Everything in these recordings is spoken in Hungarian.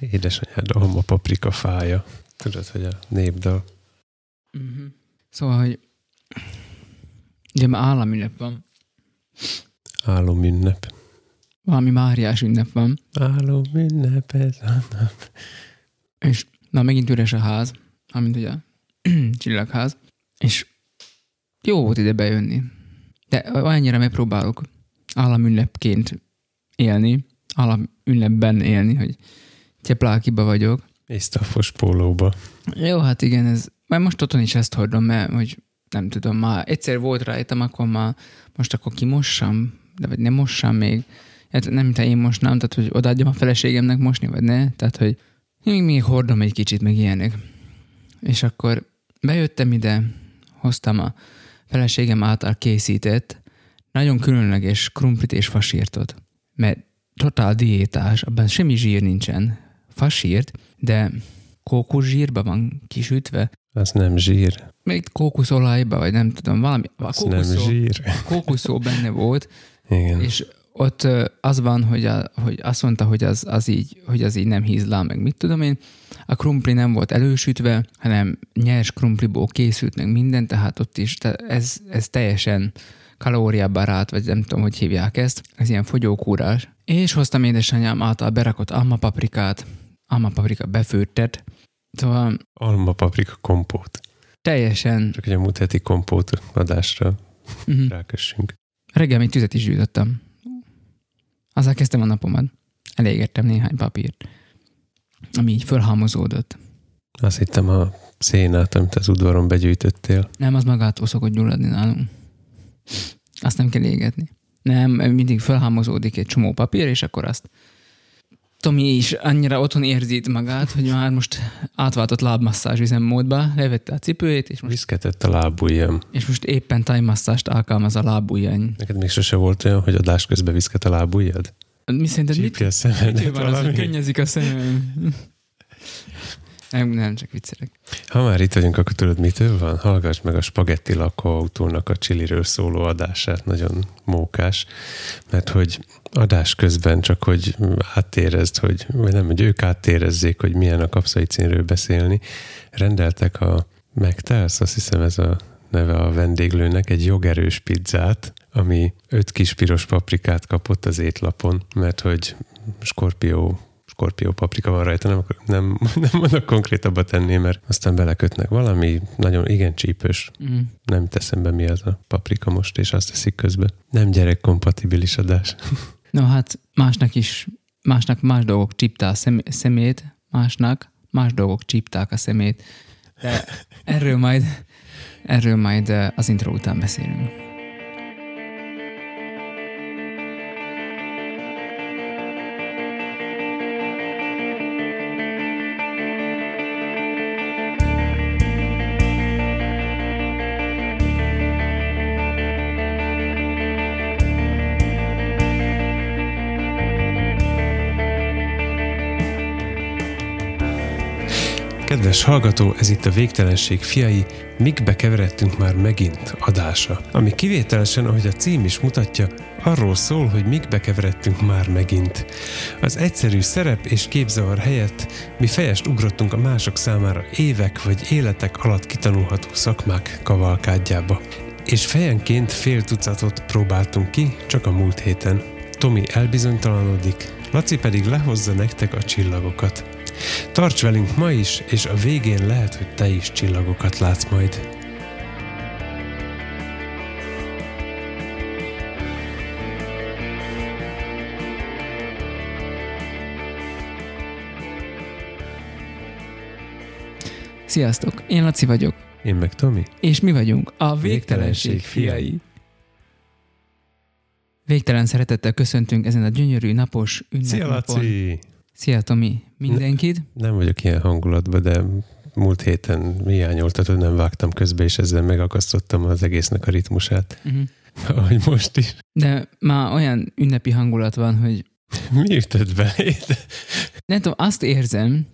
Édesanyád alma paprika fája. Tudod, hogy a népdal. Uh-huh. Szóval, hogy ugye már államünnep van, Álomünnep. valami Máriás ünnep van, Álomünnep ez a nap. és na megint üres a ház, amint ugye a csillagház, és jó volt ide bejönni. De annyira megpróbálok államünnepként élni, államünnepben élni, hogy tyeplákiba vagyok. És staffos pólóba. Jó, hát igen, ez, már most otthon is ezt hordom, mert hogy nem tudom, már egyszer volt rajtam, akkor már most akkor kimossam, de vagy nem mossam még. Hát nem, te én mosnám, tehát hogy odaadjam a feleségemnek mosni, vagy ne. Tehát, hogy még, még hordom egy kicsit, meg ilyenek. És akkor bejöttem ide, hoztam a feleségem által készített, nagyon különleges krumplit és fasírtot. Mert totál diétás, abban semmi zsír nincsen. Fasírt, de kókuszsírba van kisütve, Az nem zsír. még kókuszolajba, vagy nem tudom, valami. A Az nem kókuszó, zsír. kókuszó benne volt, Igen. és ott az van, hogy, a, hogy azt mondta, hogy az, az, így, hogy az így nem hízlál, meg mit tudom én. A krumpli nem volt elősütve, hanem nyers krumpliból készült meg minden, tehát ott is te, ez, ez teljesen kalóriabarát, vagy nem tudom, hogy hívják ezt. Ez ilyen fogyókúrás. És hoztam édesanyám által berakott almapaprikát, almapaprika befőttet, szóval Alma paprika kompót. teljesen Csak hogy a múlt heti kompót adásra uh-huh. rákössünk. Reggel még tüzet is gyújtottam. Azzal kezdtem a napomat. Elégettem néhány papírt, ami így fölhalmozódott. Azt hittem a szénát, amit az udvaron begyűjtöttél. Nem, az magától szokott gyulladni nálunk. Azt nem kell égetni. Nem, mindig fölhalmozódik egy csomó papír, és akkor azt Tomi is annyira otthon érzi itt magát, hogy már most átváltott lábmasszázs üzemmódba, levette a cipőjét, és most, Viszketett a lábujjam. és most éppen tájmasszást alkalmaz a lábujjany. Neked még sose volt olyan, hogy adás közben viszket a lábujjad? Mi szerinted mit, Csípje a szemedet Mitől van az, hogy könnyezik a szemem? Nem, nem, csak viccelek. Ha már itt vagyunk, akkor tudod, mitől van? Hallgass meg a Spagetti lakóautónak a csiliről szóló adását, nagyon mókás, mert hogy adás közben csak, hogy áttérezd, hogy, vagy nem, hogy ők áttérezzék, hogy milyen a kapszaicínről beszélni, rendeltek a McTels, azt hiszem ez a neve a vendéglőnek, egy jogerős pizzát, ami öt kis piros paprikát kapott az étlapon, mert hogy skorpió skorpió paprika van rajta, nem, nem, nem mondok konkrétabbat tenni, mert aztán belekötnek valami nagyon igen csípős, Mm. nem teszem be mi az a paprika most, és azt teszik közben. Nem gyerekkompatibilis adás. No hát másnak is, másnak más dolgok csípták a szem, szemét, másnak más dolgok csípták a szemét. De erről majd, erről majd eh, az intro után beszélünk. Kedves hallgató, ez itt a Végtelenség fiai, mikbe keveredtünk már megint adása. Ami kivételesen, ahogy a cím is mutatja, arról szól, hogy mikbe keveredtünk már megint. Az egyszerű szerep és képzavar helyett mi fejest ugrottunk a mások számára évek vagy életek alatt kitanulható szakmák kavalkádjába. És fejenként fél tucatot próbáltunk ki csak a múlt héten. Tomi elbizonytalanodik, Laci pedig lehozza nektek a csillagokat. Tarts velünk ma is, és a végén lehet, hogy te is csillagokat látsz majd. Sziasztok, én Laci vagyok, Én meg Tomi. és mi vagyunk a Végtelenség fiai. Végtelen szeretettel köszöntünk ezen a gyönyörű napos Szia ünnepnapon. Laci! Szia Tomi, mindenkit. Nem vagyok ilyen hangulatban, de múlt héten hiányoltad, hogy nem vágtam közbe, és ezzel megakasztottam az egésznek a ritmusát. Uh-huh. Ahogy most is. De már olyan ünnepi hangulat van, hogy Mi ütött be? nem tudom, azt érzem,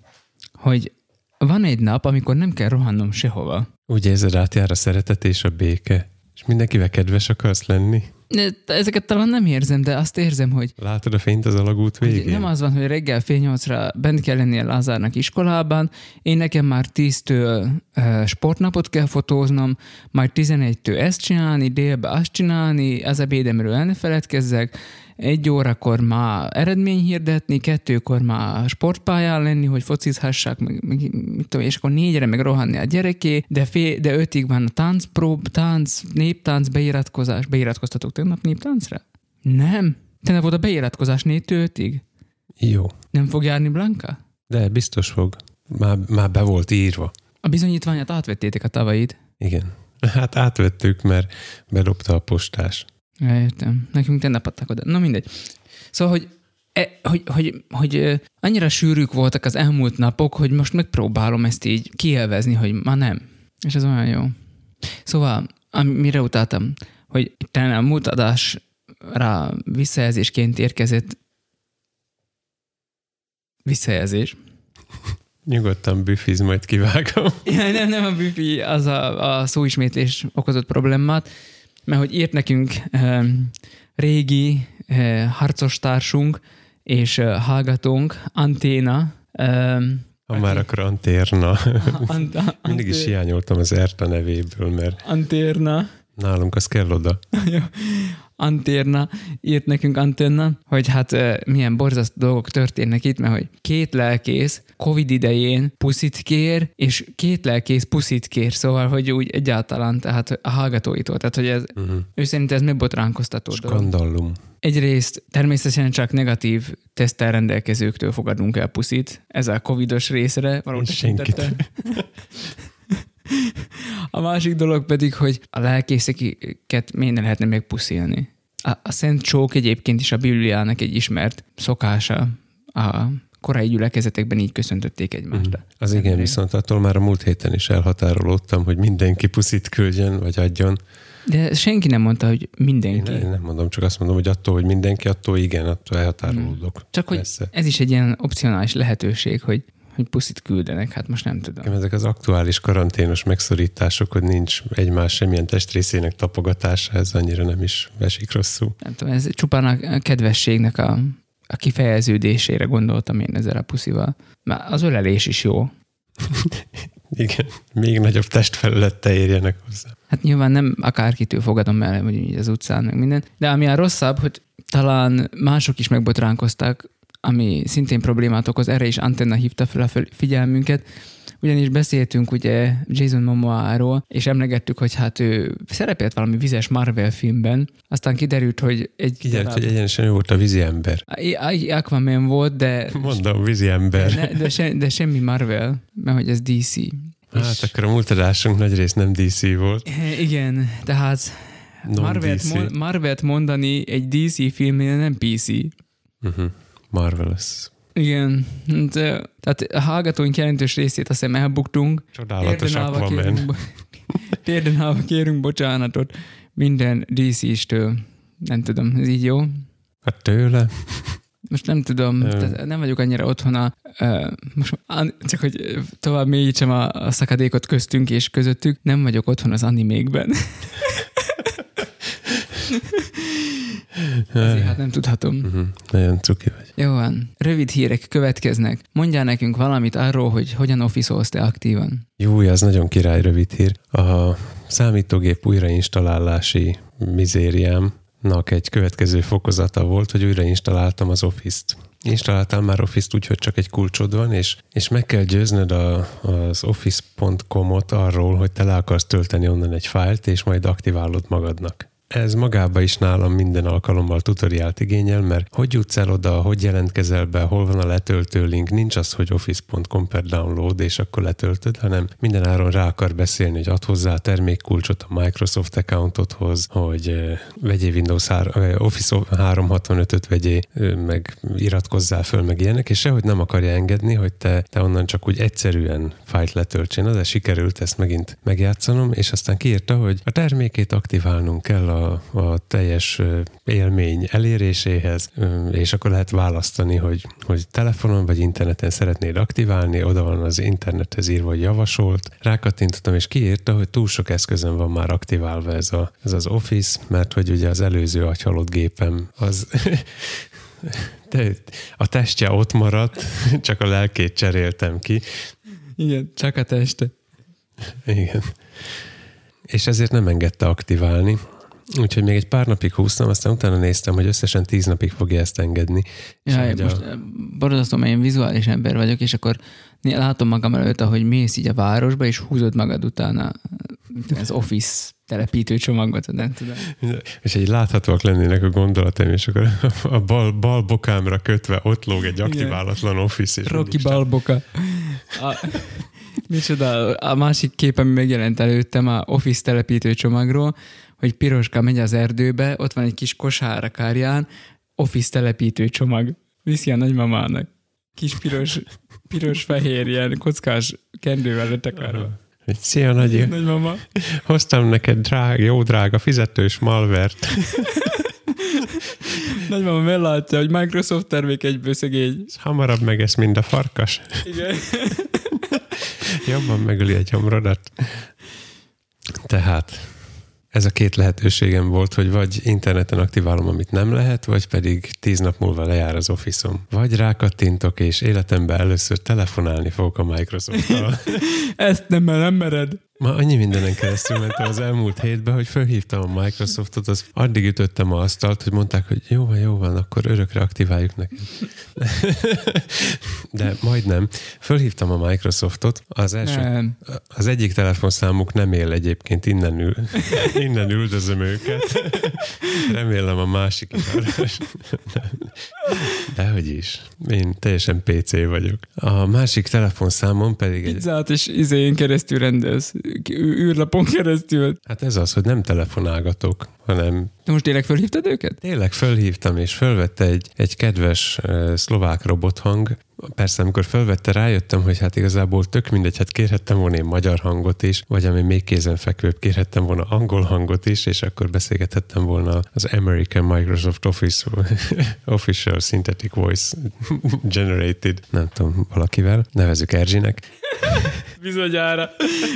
hogy van egy nap, amikor nem kell rohannom sehova. Úgy érzed, átjár a szeretet és a béke. És mindenkivel kedves akarsz lenni? Ezeket talán nem érzem, de azt érzem, hogy... Látod a fényt az alagút végén? Nem az van, hogy reggel fél nyolcra bent kell lennie Lázárnak iskolában, én nekem már tíztől sportnapot kell fotóznom, majd 11-től ezt csinálni, délbe azt csinálni, az ebédemről el ne feledkezzek, egy órakor már eredmény hirdetni, kettőkor már sportpályán lenni, hogy focizhassák, meg, meg, mit tudom, és akkor négyre meg rohanni a gyereké, de, fél, de ötig van a táncprób, tánc, néptánc, beiratkozás. Beiratkoztatok tegnap néptáncra? Nem. Tegnap volt a beiratkozás négytől ötig? Jó. Nem fog járni Blanka? De biztos fog. Már, már be volt írva. A bizonyítványát átvettétek a tavait? Igen. Hát átvettük, mert bedobta a postás. Ja, értem. Nekünk te adtak oda. Na mindegy. Szóval, hogy, e, hogy, hogy, hogy annyira sűrűk voltak az elmúlt napok, hogy most megpróbálom ezt így kielvezni, hogy ma nem. És ez olyan jó. Szóval, mire utáltam, hogy talán a múlt adásra visszajelzésként érkezett visszajelzés. Nyugodtan büfiz, majd kivágom. Ja, nem, nem a büfi, az a, a szóismétlés okozott problémát mert hogy írt nekünk régi uh, harcostársunk és uh, hallgatónk, Anténa. Ha már akkor Antérna. Ant- Mindig is hiányoltam az Erta nevéből, mert Antérna. nálunk az kell oda. Antérna írt nekünk Antenna, hogy hát milyen borzasztó dolgok történnek itt, mert hogy két lelkész Covid idején puszit kér, és két lelkész puszit kér, szóval, hogy úgy egyáltalán, tehát a hallgatóitól, tehát hogy ez, uh-huh. ő szerint ez megbotránkoztató Skandallum. Egyrészt természetesen csak negatív tesztel rendelkezőktől fogadunk el puszit, ez a covidos részre való A másik dolog pedig, hogy a lelkészeket miért ne lehetne még puszilni. A, a Szent Csók egyébként is a Bibliának egy ismert szokása. A korai gyülekezetekben így köszöntötték egymást. Mm. Az igen, igen, viszont attól már a múlt héten is elhatárolódtam, hogy mindenki puszit küldjön, vagy adjon. De senki nem mondta, hogy mindenki. Én, én nem mondom, csak azt mondom, hogy attól, hogy mindenki, attól igen, attól elhatárolódok. Mm. Csak Persze. hogy ez is egy ilyen opcionális lehetőség, hogy hogy puszit küldenek, hát most nem tudom. Ezek az aktuális karanténos megszorítások, hogy nincs egymás semmilyen testrészének tapogatása, ez annyira nem is esik rosszul. Nem tudom, ez csupán a kedvességnek a, a kifejeződésére gondoltam én ezzel a puszival. Már az ölelés is jó. Igen, még nagyobb testfelülettel érjenek hozzá. Hát nyilván nem akárkitől fogadom el, hogy így az utcán, meg minden. De ami a rosszabb, hogy talán mások is megbotránkoztak ami szintén problémát okoz, erre is Antenna hívta fel a figyelmünket, ugyanis beszéltünk ugye Jason Momoa-ról, és emlegettük, hogy hát ő szerepelt valami vizes Marvel filmben, aztán kiderült, hogy egy... Kiderült, darab... hogy egyenesen volt a vízi ember. Aquaman volt, de... Mondom, vízi ember. De, de, se, de semmi Marvel, mert hogy ez DC. Hát és... akkor a múlt adásunk nagy rész nem DC volt. Igen, tehát Marvelt, Marvelt mondani egy DC filmnél nem PC. Uh-huh. Marvelous. Igen, de, tehát a hallgatóink jelentős részét azt hiszem elbuktunk. Csodálatos Aquaman. Térdenálva kérünk bocsánatot minden DC-stől. Nem tudom, ez így jó? Hát tőle. Most nem tudom, tehát nem vagyok annyira otthon a, uh, most csak hogy tovább mélyítsem a, a szakadékot köztünk és közöttük, nem vagyok otthon az animékben. Azért hát nem tudhatom. Uh-huh. Nagyon cuki vagy. Jó van. Rövid hírek következnek. Mondjál nekünk valamit arról, hogy hogyan office te aktívan. Jó, az nagyon király rövid hír. A számítógép újrainstalálási mizériámnak egy következő fokozata volt, hogy újrainstaláltam az Office-t. Installáltál már Office-t úgy, hogy csak egy kulcsod van, és, és meg kell győznöd a, az office.com-ot arról, hogy te le akarsz tölteni onnan egy fájlt, és majd aktiválod magadnak ez magába is nálam minden alkalommal tutoriált igényel, mert hogy jutsz el oda, hogy jelentkezel be, hol van a letöltő link, nincs az, hogy office.com per download, és akkor letöltöd, hanem minden áron rá akar beszélni, hogy ad hozzá a termékkulcsot, a Microsoft accountot hoz, hogy vegyél Windows 3, Office 365-öt vegyél, meg iratkozzál föl, meg ilyenek, és sehogy nem akarja engedni, hogy te, te onnan csak úgy egyszerűen fájt letöltsén. De sikerült ezt megint megjátszanom, és aztán kiírta, hogy a termékét aktiválnunk kell a a, a teljes élmény eléréséhez, és akkor lehet választani, hogy, hogy telefonon vagy interneten szeretnéd aktiválni, oda van az internethez írva, hogy javasolt. Rákattintottam, és kiírta, hogy túl sok eszközön van már aktiválva ez, a, ez az Office, mert hogy ugye az előző agyhalott gépem az a testje ott maradt, csak a lelkét cseréltem ki. Igen, csak a teste. Igen. És ezért nem engedte aktiválni. Úgyhogy még egy pár napig húztam, aztán utána néztem, hogy összesen tíz napig fogja ezt engedni. Ja, és most a... Eh, borzasztó, mert én vizuális ember vagyok, és akkor látom magam előtt, ahogy mész így a városba, és húzod magad utána az Office telepítő csomagot, nem tudom. És egy láthatóak lennének a gondolataim, és akkor a bal, bal bokámra kötve ott lóg egy aktiválatlan Office. És Rocky balboka. A, micsoda, a másik kép, ami megjelent előttem a Office telepítő csomagról, hogy Piroska megy az erdőbe, ott van egy kis kosár a kárján, Office telepítő csomag. Viszi a nagymamának. Kis piros, piros-fehér, ilyen kockás kendővel letekarva. Szia, nagy Nagymama. Hoztam neked drág, jó drága fizetős malvert. Nagymama mellátja, hogy Microsoft termék egyből szegény. Hamarabb megesz, mint a farkas. Igen. Jobban megöli egy gyomrodat. Tehát ez a két lehetőségem volt, hogy vagy interneten aktiválom, amit nem lehet, vagy pedig tíz nap múlva lejár az Office-om. Vagy rákattintok, és életemben először telefonálni fogok a Microsoft-tal. Ezt nem, nem mered. Ma annyi mindenen keresztül mentem az elmúlt hétben, hogy felhívtam a Microsoftot, az addig ütöttem a asztalt, hogy mondták, hogy jó van, jó van, akkor örökre aktiváljuk neked. De majdnem. Fölhívtam a Microsoftot, az első, nem. az egyik telefonszámuk nem él egyébként, innen, ül, innen üldözöm őket. Remélem a másik is. Dehogy is. Én teljesen PC vagyok. A másik telefonszámom pedig... Pizzát egy... és izén keresztül rendez űrlapon keresztül. Hát ez az, hogy nem telefonálgatok, hanem... De most tényleg fölhívtad őket? Tényleg fölhívtam, és fölvette egy, egy kedves uh, szlovák robothang, Persze, amikor felvette, rájöttem, hogy hát igazából tök mindegy, hát kérhettem volna én magyar hangot is, vagy ami még kézenfekvőbb, kérhettem volna angol hangot is, és akkor beszélgethettem volna az American Microsoft Office Official Synthetic Voice Generated, nem tudom, valakivel, nevezük Erzsinek. Bizonyára.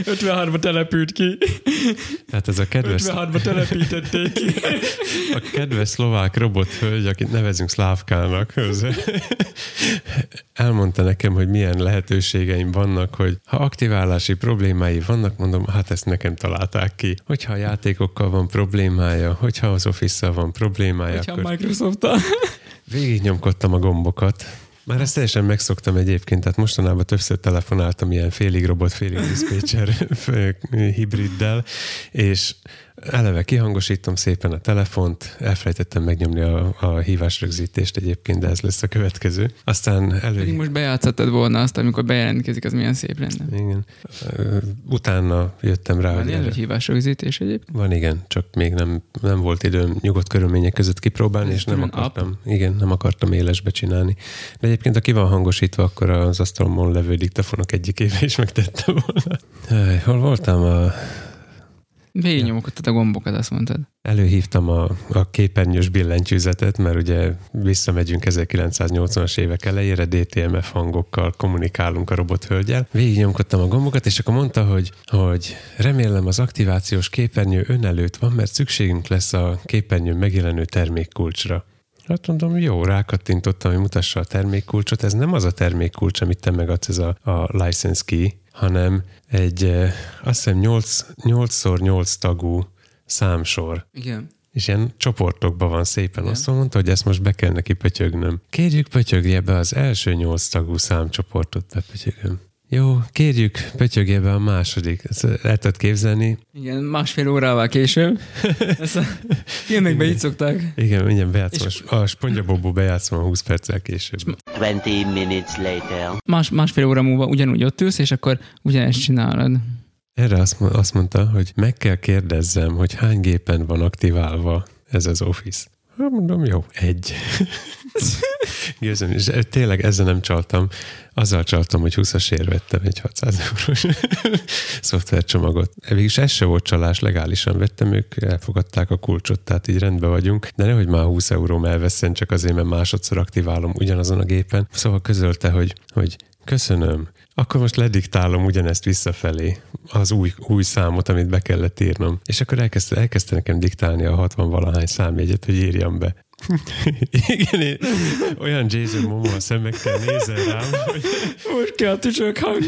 53-ba települt ki. Tehát ez a kedves... 53-ba telepítették ki. A kedves szlovák robothölgy, akit nevezünk Szlávkának, elmondta nekem, hogy milyen lehetőségeim vannak, hogy ha aktiválási problémái vannak, mondom, hát ezt nekem találták ki. Hogyha a játékokkal van problémája, hogyha az office van problémája, hogyha akkor... Microsoft-tal. Végignyomkodtam a gombokat, már ezt teljesen megszoktam egyébként, tehát mostanában többször telefonáltam ilyen félig robot, félig dispatcher hibriddel, és Eleve kihangosítom szépen a telefont, elfelejtettem megnyomni a, a hívás rögzítést egyébként, de ez lesz a következő. Aztán elő... Pedig most bejátszottad volna azt, amikor bejelentkezik, az milyen szép lenne. Igen. Utána jöttem rá, Van hogy... Van hívás rögzítés egyébként? Van, igen, csak még nem, nem volt időm nyugodt körülmények között kipróbálni, és nem akartam, app? igen, nem akartam élesbe csinálni. De egyébként, ha ki van hangosítva, akkor az asztalomon levő diktafonok egyikével is megtettem volna. Hol voltam a Végignyomogattad a gombokat, azt mondtad. Előhívtam a, a képernyős billentyűzetet, mert ugye visszamegyünk 1980-as évek elejére, DTMF hangokkal kommunikálunk a robothölgyel. Végignyomkodtam a gombokat, és akkor mondta, hogy, hogy remélem az aktivációs képernyő ön előtt van, mert szükségünk lesz a képernyő megjelenő termékkulcsra. Hát mondom, jó, rákattintottam, hogy mutassa a termékkulcsot. Ez nem az a termékkulcs, amit te megadsz, ez a, a license key, hanem egy azt hiszem 8, 8x8 tagú számsor. Igen. És ilyen csoportokban van szépen. Igen. Azt mondta, hogy ezt most be kell neki pötyögnöm. Kérjük, pötyögje be az első nyolc tagú számcsoportot, bepötyögöm. Jó, kérjük, pötyögje be a második. Ezt el tudod képzelni? Igen, másfél órával később. Ezt a filmekben így szokták. Igen, mindjárt bejátszom. És... A Spongyabobó bejátszom a 20 perccel később. 20 minutes later. Más, másfél óra múlva ugyanúgy ott ülsz, és akkor ugyanezt csinálod. Erre azt, azt mondta, hogy meg kell kérdezzem, hogy hány gépen van aktiválva ez az Office. Hát mondom, jó, egy. Gérzem, és tényleg ezzel nem csaltam. Azzal csaltam, hogy 20-as ér vettem egy 600 eurós szoftvercsomagot. Végülis ez se volt csalás, legálisan vettem, ők elfogadták a kulcsot, tehát így rendben vagyunk. De nehogy már 20 euróm elveszem, csak azért, mert másodszor aktiválom ugyanazon a gépen. Szóval közölte, hogy, hogy köszönöm, akkor most lediktálom ugyanezt visszafelé, az új, új számot, amit be kellett írnom. És akkor elkezdte, elkezdte nekem diktálni a 60 valahány számjegyet, hogy írjam be. Igen, én olyan Jason Momoa szemekkel nézel rám, hogy... Most kell a hang.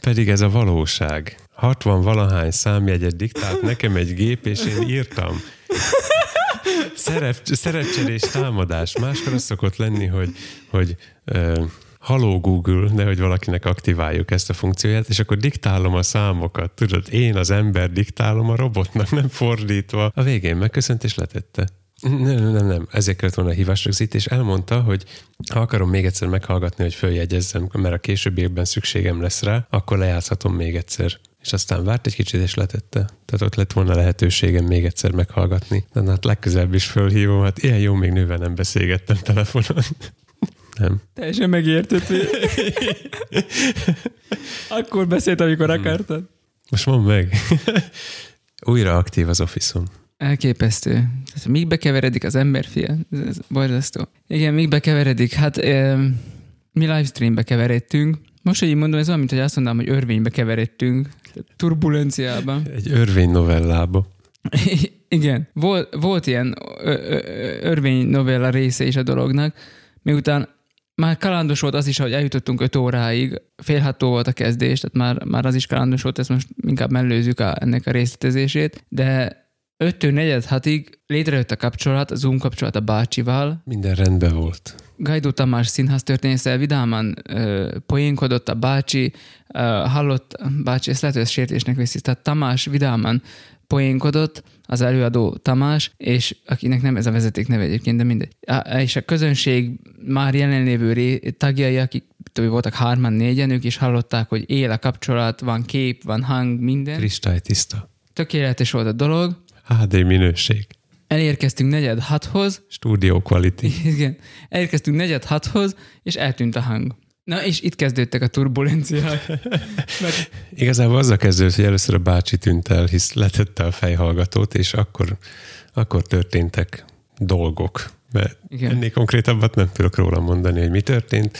Pedig ez a valóság. 60 valahány számjegyet diktált nekem egy gép, és én írtam. Szerep, szerepcserés támadás. Máskor az szokott lenni, hogy, hogy uh, Hello Google, nehogy valakinek aktiváljuk ezt a funkcióját, és akkor diktálom a számokat. Tudod, én az ember diktálom a robotnak, nem fordítva. A végén megköszönt és letette. Nem, nem, nem, ezért kellett volna a hívás rögzít, és elmondta, hogy ha akarom még egyszer meghallgatni, hogy följegyezzem, mert a későbbiekben szükségem lesz rá, akkor lejátszhatom még egyszer. És aztán várt egy kicsit, és letette. Tehát ott lett volna lehetőségem még egyszer meghallgatni. De hát legközelebb is fölhívom, hát ilyen jó még nővel nem beszélgettem telefonon. Nem. Teljesen megértett. Akkor beszélt, amikor hmm. akartad. Most mondd meg. Újra aktív az office Elképesztő. Tehát míg bekeveredik az emberfia, ez, ez borzasztó. Igen, míg bekeveredik, hát e, mi livestreambe keveredtünk. Most, hogy így mondom, ez olyan, mint hogy azt mondanám, hogy örvénybe keveredtünk. Turbulenciában. Egy örvény novellába. Igen. Volt, volt ilyen örvény novella része is a dolognak, miután már kalandos volt az is, hogy eljutottunk 5 óráig, fél hat volt a kezdés, tehát már, már az is kalandos volt, ezt most inkább mellőzzük a, ennek a részletezését, de 5 negyed hatig létrejött a kapcsolat, a Zoom kapcsolat a bácsival. Minden rendben volt. Gajdó Tamás színház történésszel vidáman ö, poénkodott a bácsi, ö, hallott, bácsi, ezt lehet, hogy ezt sértésnek veszi, tehát Tamás vidáman poénkodott, az előadó Tamás, és akinek nem ez a vezeték neve egyébként, de mindegy. És a közönség már jelenlévő ré, tagjai, akik voltak hárman, négyen, ők is hallották, hogy él a kapcsolat, van kép, van hang, minden. Kristály tiszta. Tökéletes volt a dolog. HD minőség. Elérkeztünk negyed hathoz. Studio quality. Igen. Elérkeztünk negyed hathoz, és eltűnt a hang. Na, és itt kezdődtek a turbulenciák. Mert... Igazából azzal kezdődött, hogy először a bácsi tűnt el, hisz letette a fejhallgatót, és akkor, akkor történtek dolgok. Mert Igen. ennél konkrétabbat nem tudok róla mondani, hogy mi történt.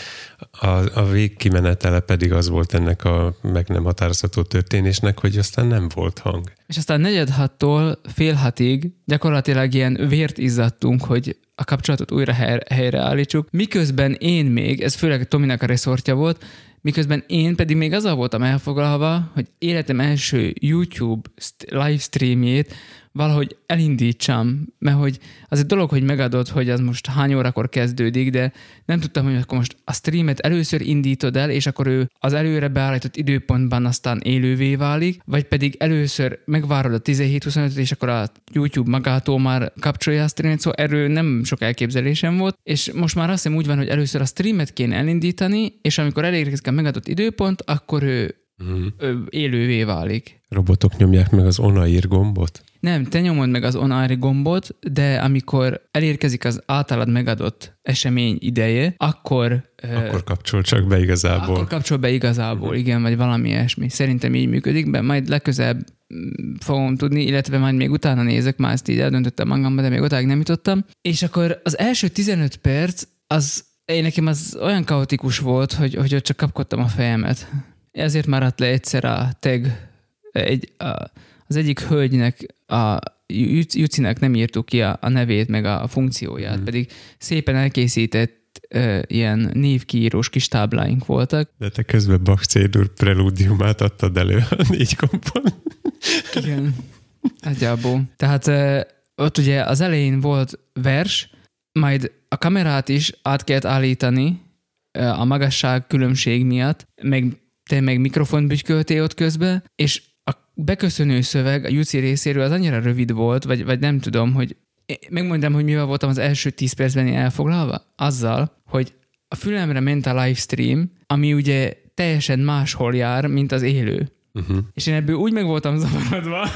A, a végkimenetele pedig az volt ennek a meg nem határozható történésnek, hogy aztán nem volt hang. És aztán negyed hattól fél hatig gyakorlatilag ilyen vért izzadtunk, hogy a kapcsolatot újra helyreállítsuk, miközben én még, ez főleg Tominak a reszortja volt, miközben én pedig még azzal voltam elfoglalva, hogy életem első YouTube livestreamjét valahogy elindítsam, mert hogy az egy dolog, hogy megadod, hogy az most hány órakor kezdődik, de nem tudtam, hogy akkor most a streamet először indítod el, és akkor ő az előre beállított időpontban aztán élővé válik, vagy pedig először megvárod a 17-25 és akkor a YouTube magától már kapcsolja a streamet, szóval erről nem sok elképzelésem volt, és most már azt hiszem úgy van, hogy először a streamet kéne elindítani, és amikor elérkezik a megadott időpont, akkor ő mm. élővé válik. Robotok nyomják meg az onaír gombot? Nem, te nyomod meg az on gombot, de amikor elérkezik az általad megadott esemény ideje, akkor... Akkor kapcsol csak be igazából. Akkor kapcsol be igazából, igen, vagy valami ilyesmi. Szerintem így működik, de majd legközelebb mm, fogom tudni, illetve majd még utána nézek, már ezt így eldöntöttem magamba, de még odáig nem jutottam. És akkor az első 15 perc, az én nekem az olyan kaotikus volt, hogy, hogy ott csak kapkodtam a fejemet. Ezért maradt le egyszer a tag, egy, a, az egyik hölgynek, a Jucinek nem írtuk ki a, a nevét, meg a, a funkcióját, hmm. pedig szépen elkészített uh, ilyen névkiírós kis tábláink voltak. De te közben Bach C-dur prelúdiumát adtad elő a négy kompon. Igen, egyából. Tehát uh, ott ugye az elején volt vers, majd a kamerát is át kellett állítani a magasság különbség miatt, meg te meg mikrofon bütyköltél ott közben, és beköszönő szöveg a Juci részéről az annyira rövid volt, vagy, vagy nem tudom, hogy megmondom, hogy mivel voltam az első tíz percben elfoglalva? Azzal, hogy a fülemre ment a livestream, ami ugye teljesen máshol jár, mint az élő. Uh-huh. És én ebből úgy meg voltam zavarodva,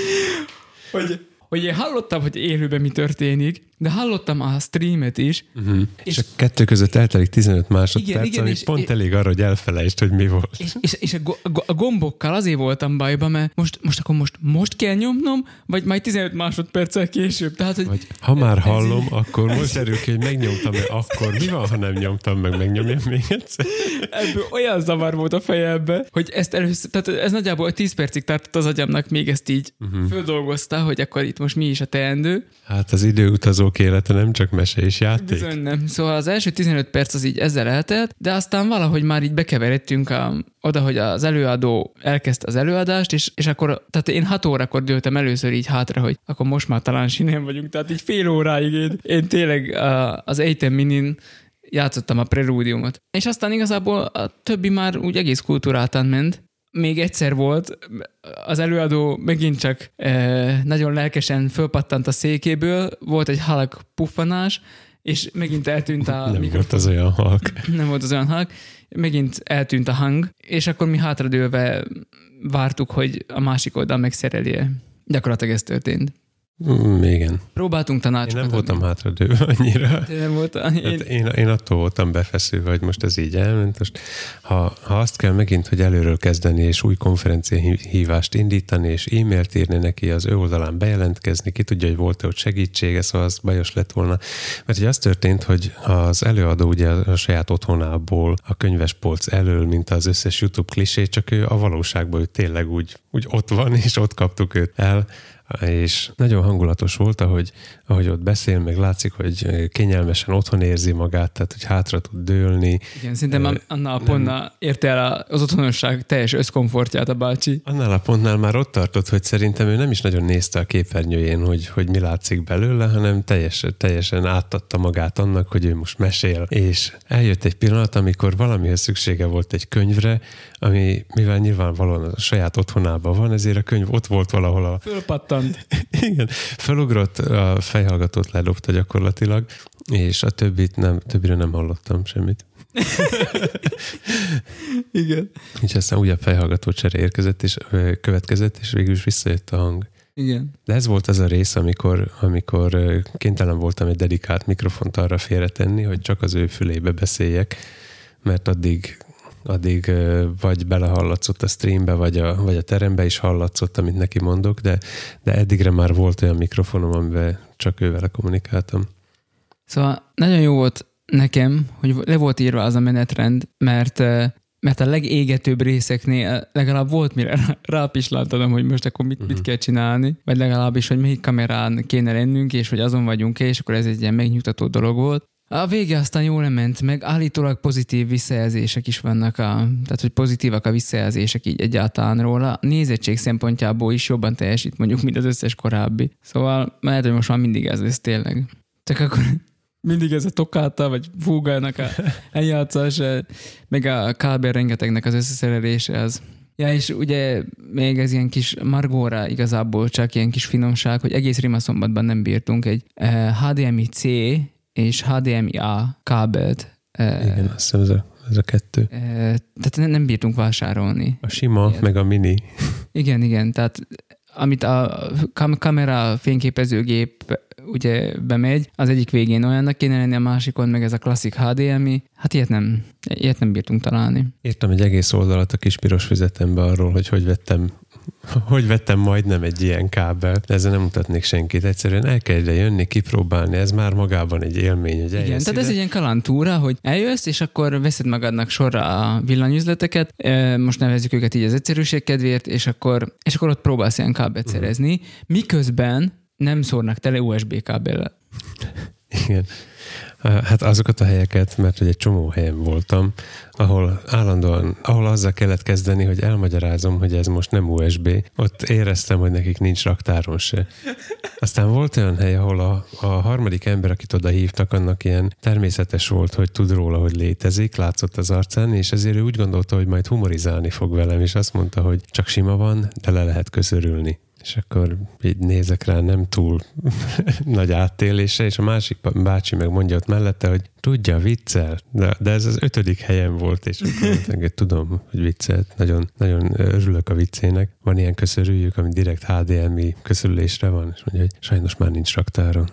hogy, hogy én hallottam, hogy élőben mi történik, de hallottam a streamet is, Uh-huh. És, És- a kettő között eltelik 15 másodperc, Igen, igen, ami és- pont és- elég arra, hogy elfelejtsd, hogy mi volt. és, és, és a, go- a go- a gombokkal azért voltam bajban, mert most, most akkor most, most kell nyomnom, vagy majd 15 másodperccel később. Tehát, hogy Vagy ha már Ez hallom, így- akkor most derül ki, hogy megnyomtam-e akkor. Mi van, ha nem nyomtam meg, megnyomjam még egyszer? ebből olyan zavar volt a fejembe, hogy ezt először, tehát ez nagyjából 10 percig tartott az agyamnak, még ezt így uh-huh. földolgozta, hogy akkor itt most mi is a teendő. Hát az időutazók élete nem csak mese és játék. Bizony nem. Szóval az első 15 perc az így ezzel eltelt, de aztán valahogy már így bekeveredtünk a, oda, hogy az előadó elkezdte az előadást, és, és akkor, tehát én 6 órakor dőltem először így hátra, hogy akkor most már talán sinén vagyunk, tehát így fél óráig én, én tényleg a, az Eitem Minin játszottam a prelúdiumot. És aztán igazából a többi már úgy egész kultúráltan ment. Még egyszer volt, az előadó megint csak eh, nagyon lelkesen fölpattant a székéből, volt egy halak puffanás, és megint eltűnt a Nem mikrofon volt az olyan halk. nem volt az olyan hang, megint eltűnt a hang, és akkor mi hátradőlve vártuk, hogy a másik oldal megszerelje. Gyakorlatilag ez történt. Mm, igen. Próbáltunk Én tanácsokat. nem voltam hátradőve annyira. Te nem volt, én, Hát én, én attól voltam befeszülve, hogy most ez így elment. Most, ha, ha azt kell megint, hogy előről kezdeni, és új konferencia hí- hívást indítani, és e-mailt írni neki, az ő oldalán bejelentkezni, ki tudja, hogy volt-e ott segítsége, szóval az bajos lett volna. Mert ugye az történt, hogy az előadó ugye a saját otthonából, a könyvespolc elől, mint az összes YouTube klisé, csak ő a valóságban ő tényleg úgy, úgy ott van, és ott kaptuk őt el, és nagyon hangulatos volt, ahogy, ahogy ott beszél, meg látszik, hogy kényelmesen otthon érzi magát, tehát hogy hátra tud dőlni. igen, szerintem an- annál a pontnál érte el az otthonosság teljes összkomfortját a bácsi. Annál a pontnál már ott tartott, hogy szerintem ő nem is nagyon nézte a képernyőjén, hogy, hogy mi látszik belőle, hanem teljesen, teljesen átadta magát annak, hogy ő most mesél. És eljött egy pillanat, amikor valamihez szüksége volt egy könyvre, ami mivel nyilvánvalóan a saját otthonában van, ezért a könyv ott volt valahol a, Fölpattant. Igen, felugrott, a fejhallgatót ledobta gyakorlatilag, és a többit nem, többire nem hallottam semmit. Igen. És aztán újabb fejhallgató csere érkezett, és következett, és végül is visszajött a hang. Igen. De ez volt az a rész, amikor, amikor kénytelen voltam egy dedikált mikrofont arra félretenni, hogy csak az ő fülébe beszéljek, mert addig addig vagy belehallatszott a streambe, vagy a, vagy a terembe is hallatszott, amit neki mondok, de, de eddigre már volt olyan mikrofonom, amivel csak ővele kommunikáltam. Szóval nagyon jó volt nekem, hogy le volt írva az a menetrend, mert mert a legégetőbb részeknél legalább volt mire rá- rápislantanom, hogy most akkor mit, mit kell csinálni, vagy legalábbis, hogy melyik kamerán kéne lennünk, és hogy azon vagyunk-e, és akkor ez egy ilyen megnyugtató dolog volt. A vége aztán jól ment, meg állítólag pozitív visszajelzések is vannak, a, tehát hogy pozitívak a visszajelzések így egyáltalán róla. Nézettség szempontjából is jobban teljesít mondjuk, mint az összes korábbi. Szóval lehet, hogy most már mindig ez lesz tényleg. Csak akkor mindig ez a tokáta, vagy fúgának a eljátszása, meg a kábel rengetegnek az összeszerelése az. Ja, és ugye még ez ilyen kis Margóra igazából csak ilyen kis finomság, hogy egész rimaszombatban nem bírtunk egy eh, HDMI-C és HDMI-A kábelt. eh, Igen, azt hiszem ez a, ez a kettő. eh, tehát ne- nem bírtunk vásárolni. A sima, Igen. meg a mini. Igen, igen, tehát amit a kam- kamera fényképezőgép ugye bemegy, az egyik végén olyannak kéne lenni, a másikon meg ez a klasszik HDMI. Hát ilyet nem, ilyet nem bírtunk találni. Írtam egy egész oldalat a kis piros füzetembe arról, hogy hogy vettem hogy vettem majdnem egy ilyen kábel, de ezzel nem mutatnék senkit. Egyszerűen el kell ide jönni, kipróbálni, ez már magában egy élmény, hogy Igen, tehát ez ide. egy ilyen kalantúra, hogy eljössz, és akkor veszed magadnak sorra a villanyüzleteket, most nevezzük őket így az egyszerűség kedvéért, és akkor, és akkor ott próbálsz ilyen kábelt Mhm. szerezni, miközben nem szórnak tele USB kábellel. Igen. Hát azokat a helyeket, mert hogy egy csomó helyen voltam, ahol állandóan, ahol azzal kellett kezdeni, hogy elmagyarázom, hogy ez most nem USB, ott éreztem, hogy nekik nincs raktáron se. Aztán volt olyan hely, ahol a, a harmadik ember, akit oda hívtak, annak ilyen természetes volt, hogy tud róla, hogy létezik, látszott az arcán, és ezért ő úgy gondolta, hogy majd humorizálni fog velem, és azt mondta, hogy csak sima van, de le lehet köszörülni. És akkor így nézek rá, nem túl nagy áttélése, és a másik bácsi meg mondja ott mellette, hogy tudja, viccel, de, de ez az ötödik helyen volt, és akkor mondtam, hogy tudom, hogy viccel, nagyon, nagyon örülök a viccének. Van ilyen köszörüljük, ami direkt HDMI köszörülésre van, és mondja, hogy sajnos már nincs raktáron.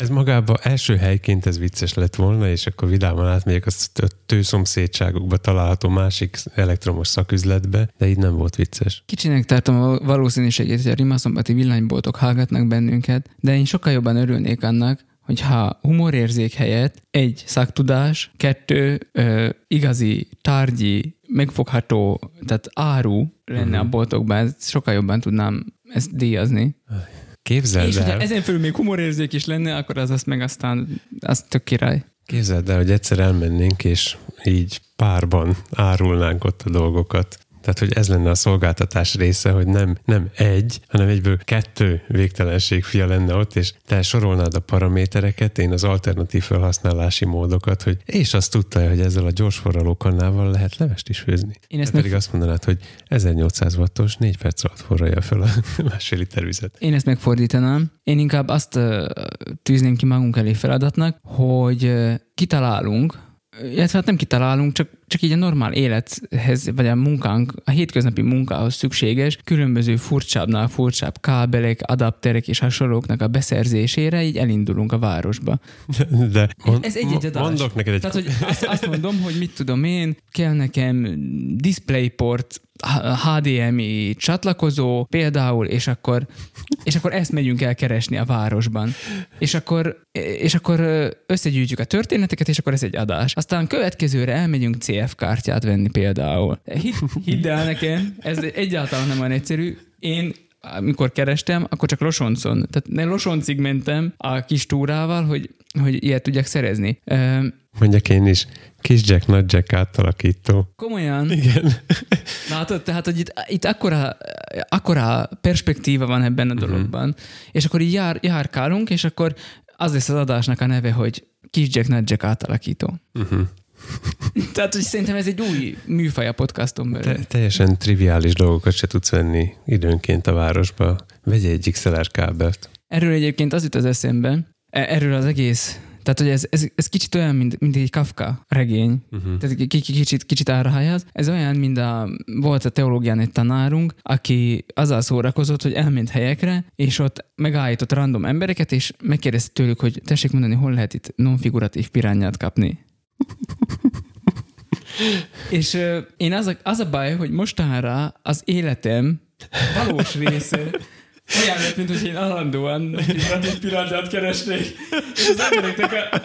Ez magában első helyként ez vicces lett volna, és akkor vidáman átmegyek a tőszomszédságokba található másik elektromos szaküzletbe, de így nem volt vicces. Kicsinek tartom a valószínűségét, hogy a rimaszombati villanyboltok hallgatnak bennünket, de én sokkal jobban örülnék annak, hogyha humorérzék helyett egy szaktudás, kettő ö, igazi, tárgyi, megfogható, tehát áru lenne uh-huh. a boltokban, ezt sokkal jobban tudnám ezt díjazni. Képzeld és el. hogyha ezen felül még humorérzék is lenne, akkor az azt meg aztán az tök király. Képzeld el, hogy egyszer elmennénk, és így párban árulnánk ott a dolgokat. Tehát, hogy ez lenne a szolgáltatás része, hogy nem, nem egy, hanem egyből kettő végtelenség fia lenne ott, és te sorolnád a paramétereket, én az alternatív felhasználási módokat, hogy és azt tudta, hogy ezzel a gyorsforraló kannával lehet levest is főzni. Én ezt meg... pedig azt mondanád, hogy 1800 wattos, 4 perc alatt forralja fel a másfél liter vizet. Én ezt megfordítanám. Én inkább azt tűzném ki magunk elé feladatnak, hogy kitalálunk, illetve hát nem kitalálunk, csak, csak így a normál élethez, vagy a munkánk, a hétköznapi munkához szükséges különböző furcsábbnál furcsább kábelek, adapterek és hasonlóknak a beszerzésére így elindulunk a városba. De mond, Ez egy-egy adás. Mondok neked egy... Tehát, hogy azt, azt mondom, hogy mit tudom én, kell nekem DisplayPort HDMI csatlakozó például, és akkor, és akkor ezt megyünk el keresni a városban. És akkor, és akkor összegyűjtjük a történeteket, és akkor ez egy adás. Aztán következőre elmegyünk CF kártyát venni például. Hidd el nekem, ez egyáltalán nem olyan egyszerű. Én amikor kerestem, akkor csak Losoncon. Tehát ne Losoncig mentem a kis túrával, hogy, hogy ilyet tudjak szerezni. Mondjak én is, kis Jack, nagy Jack átalakító. Komolyan? Igen. Látod, tehát, hogy itt, itt akkora, akkora perspektíva van ebben a mhm. dologban, uh-huh. és akkor így jár, járkálunk, és akkor az lesz az adásnak a neve, hogy kis Jack, nagy Jack átalakító. Uh-huh. Tehát, hogy szerintem ez egy új műfaj a podcaston belül. Te, teljesen triviális dolgokat se tudsz venni időnként a városba. Vegye egy XLR kábelt. Erről egyébként az jut az eszembe, e, erről az egész tehát, hogy ez, ez, ez kicsit olyan, mint, mint egy Kafka regény. Uh-huh. Tehát kicsit, kicsit árhajaz. Ez olyan, mint a, volt a teológián egy tanárunk, aki azzal szórakozott, hogy elment helyekre, és ott megállított random embereket, és megkérdezte tőlük, hogy tessék mondani, hol lehet itt non-figuratív pirányát kapni. És uh, én az a, az a baj, hogy mostanra az életem valós része olyan lett, mint hogy én állandóan egy pillanatát keresnék, és az embereknek a,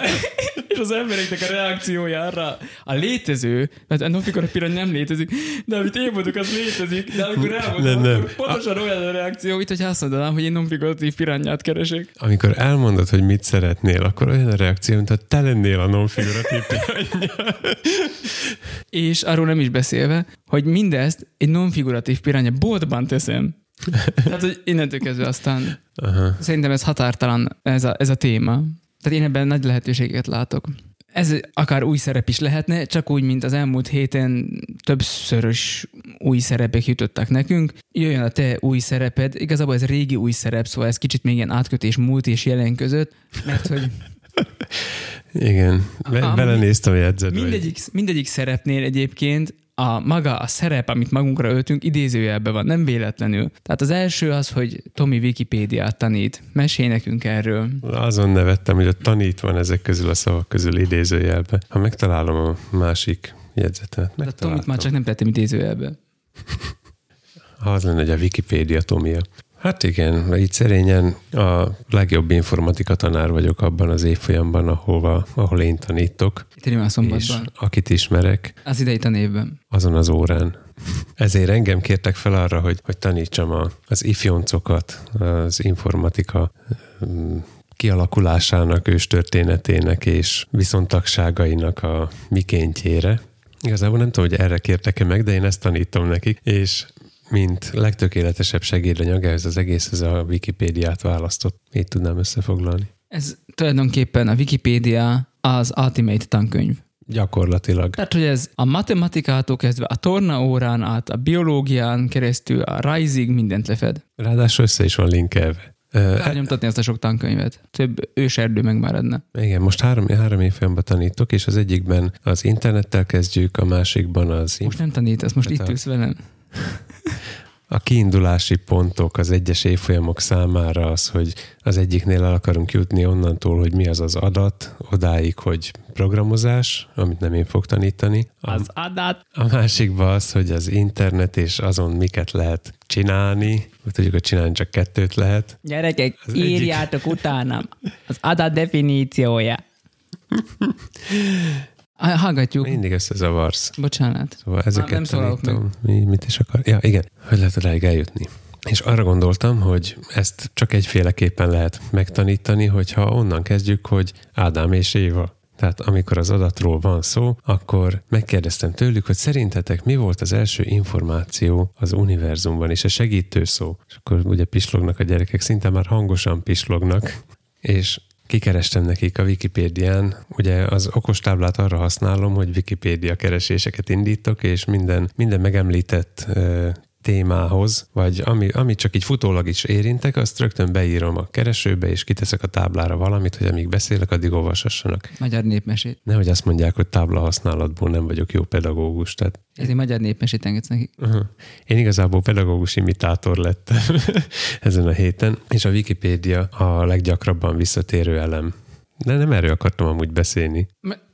és az embereknek a reakciójára a létező, mert a a nem létezik, de amit én mondok, az létezik, de amikor elmondom, nem, nem. pontosan olyan a reakció, itt, hogy azt mondanám, hogy én nonfiguratív pirányát keresek. Amikor elmondod, hogy mit szeretnél, akkor olyan a reakció, mint ha te lennél a nonfiguratív pirányja. és arról nem is beszélve, hogy mindezt egy nonfiguratív piránya boltban teszem. Tehát, hogy innentől kezdve aztán Aha. szerintem ez határtalan ez a, ez a téma. Tehát én ebben nagy lehetőséget látok. Ez akár új szerep is lehetne, csak úgy, mint az elmúlt héten többszörös új szerepek jutottak nekünk. Jöjjön a te új szereped, igazából ez régi új szerep, szóval ez kicsit még ilyen átkötés múlt és jelen között, mert hogy igen, Be- belenéztem a jegyzetbe. Mindegyik, mindegyik szerepnél egyébként a maga a szerep, amit magunkra öltünk, idézőjelben van, nem véletlenül. Tehát az első az, hogy Tomi Wikipédiát tanít. Mesélj nekünk erről. Azon nevettem, hogy a tanít van ezek közül a szavak közül idézőjelben. Ha megtalálom a másik jegyzetet. De Tomit már csak nem tettem idézőjelbe. Ha az lenne, hogy a Wikipédia Tomia. Hát igen, így szerényen a legjobb informatika tanár vagyok abban az évfolyamban, ahova, ahol én tanítok. Itt a szombatban. Akit ismerek. Az idei tanévben. Azon az órán. Ezért engem kértek fel arra, hogy, hogy tanítsam a, az ifjoncokat, az informatika mm, kialakulásának, őstörténetének és viszontagságainak a mikéntjére. Igazából nem tudom, hogy erre kértek-e meg, de én ezt tanítom nekik, és mint legtökéletesebb segédanyag, ez az egész, ez a Wikipédiát választott. Így tudnám összefoglalni. Ez tulajdonképpen a Wikipédia az Ultimate tankönyv. Gyakorlatilag. Tehát, hogy ez a matematikától kezdve a torna órán át, a biológián keresztül, a Rising mindent lefed. Ráadásul össze is van linkelve. Elnyomtatni ezt a sok tankönyvet. Több őserdő megmaradna. Igen, most három, három évfolyamban tanítok, és az egyikben az internettel kezdjük, a másikban az Most nem tanítasz, most Hát itt a- ülsz velem. A kiindulási pontok az egyes évfolyamok számára az, hogy az egyiknél el akarunk jutni onnantól, hogy mi az az adat, odáig, hogy programozás, amit nem én fog tanítani. A, adat. a másikban az, hogy az internet és azon miket lehet csinálni. Tudjuk, hogy csinálni csak kettőt lehet. Gyerekek, Az egyik- írjátok utánam. Az adat definíciója. Hallgatjuk. Mindig összezavarsz. Bocsánat. Szóval ezeket nem szólalok tanítom. Mi, mit is akar? Ja, igen. Hogy lehet odáig eljutni? És arra gondoltam, hogy ezt csak egyféleképpen lehet megtanítani, hogyha onnan kezdjük, hogy Ádám és Éva. Tehát amikor az adatról van szó, akkor megkérdeztem tőlük, hogy szerintetek mi volt az első információ az univerzumban, és a segítő szó. És akkor ugye pislognak a gyerekek, szinte már hangosan pislognak, és kikerestem nekik a Wikipédián. Ugye az okostáblát arra használom, hogy Wikipédia kereséseket indítok, és minden, minden megemlített témához, vagy ami, ami csak így futólag is érintek, azt rögtön beírom a keresőbe, és kiteszek a táblára valamit, hogy amíg beszélek, addig olvasassanak. Magyar népmesét. Nehogy azt mondják, hogy tábla használatból nem vagyok jó pedagógus. Tehát Ezért magyar népmesét engedsz nekik. Aha. Én igazából pedagógus imitátor lettem ezen a héten, és a Wikipédia a leggyakrabban visszatérő elem. De nem erről akartam amúgy beszélni.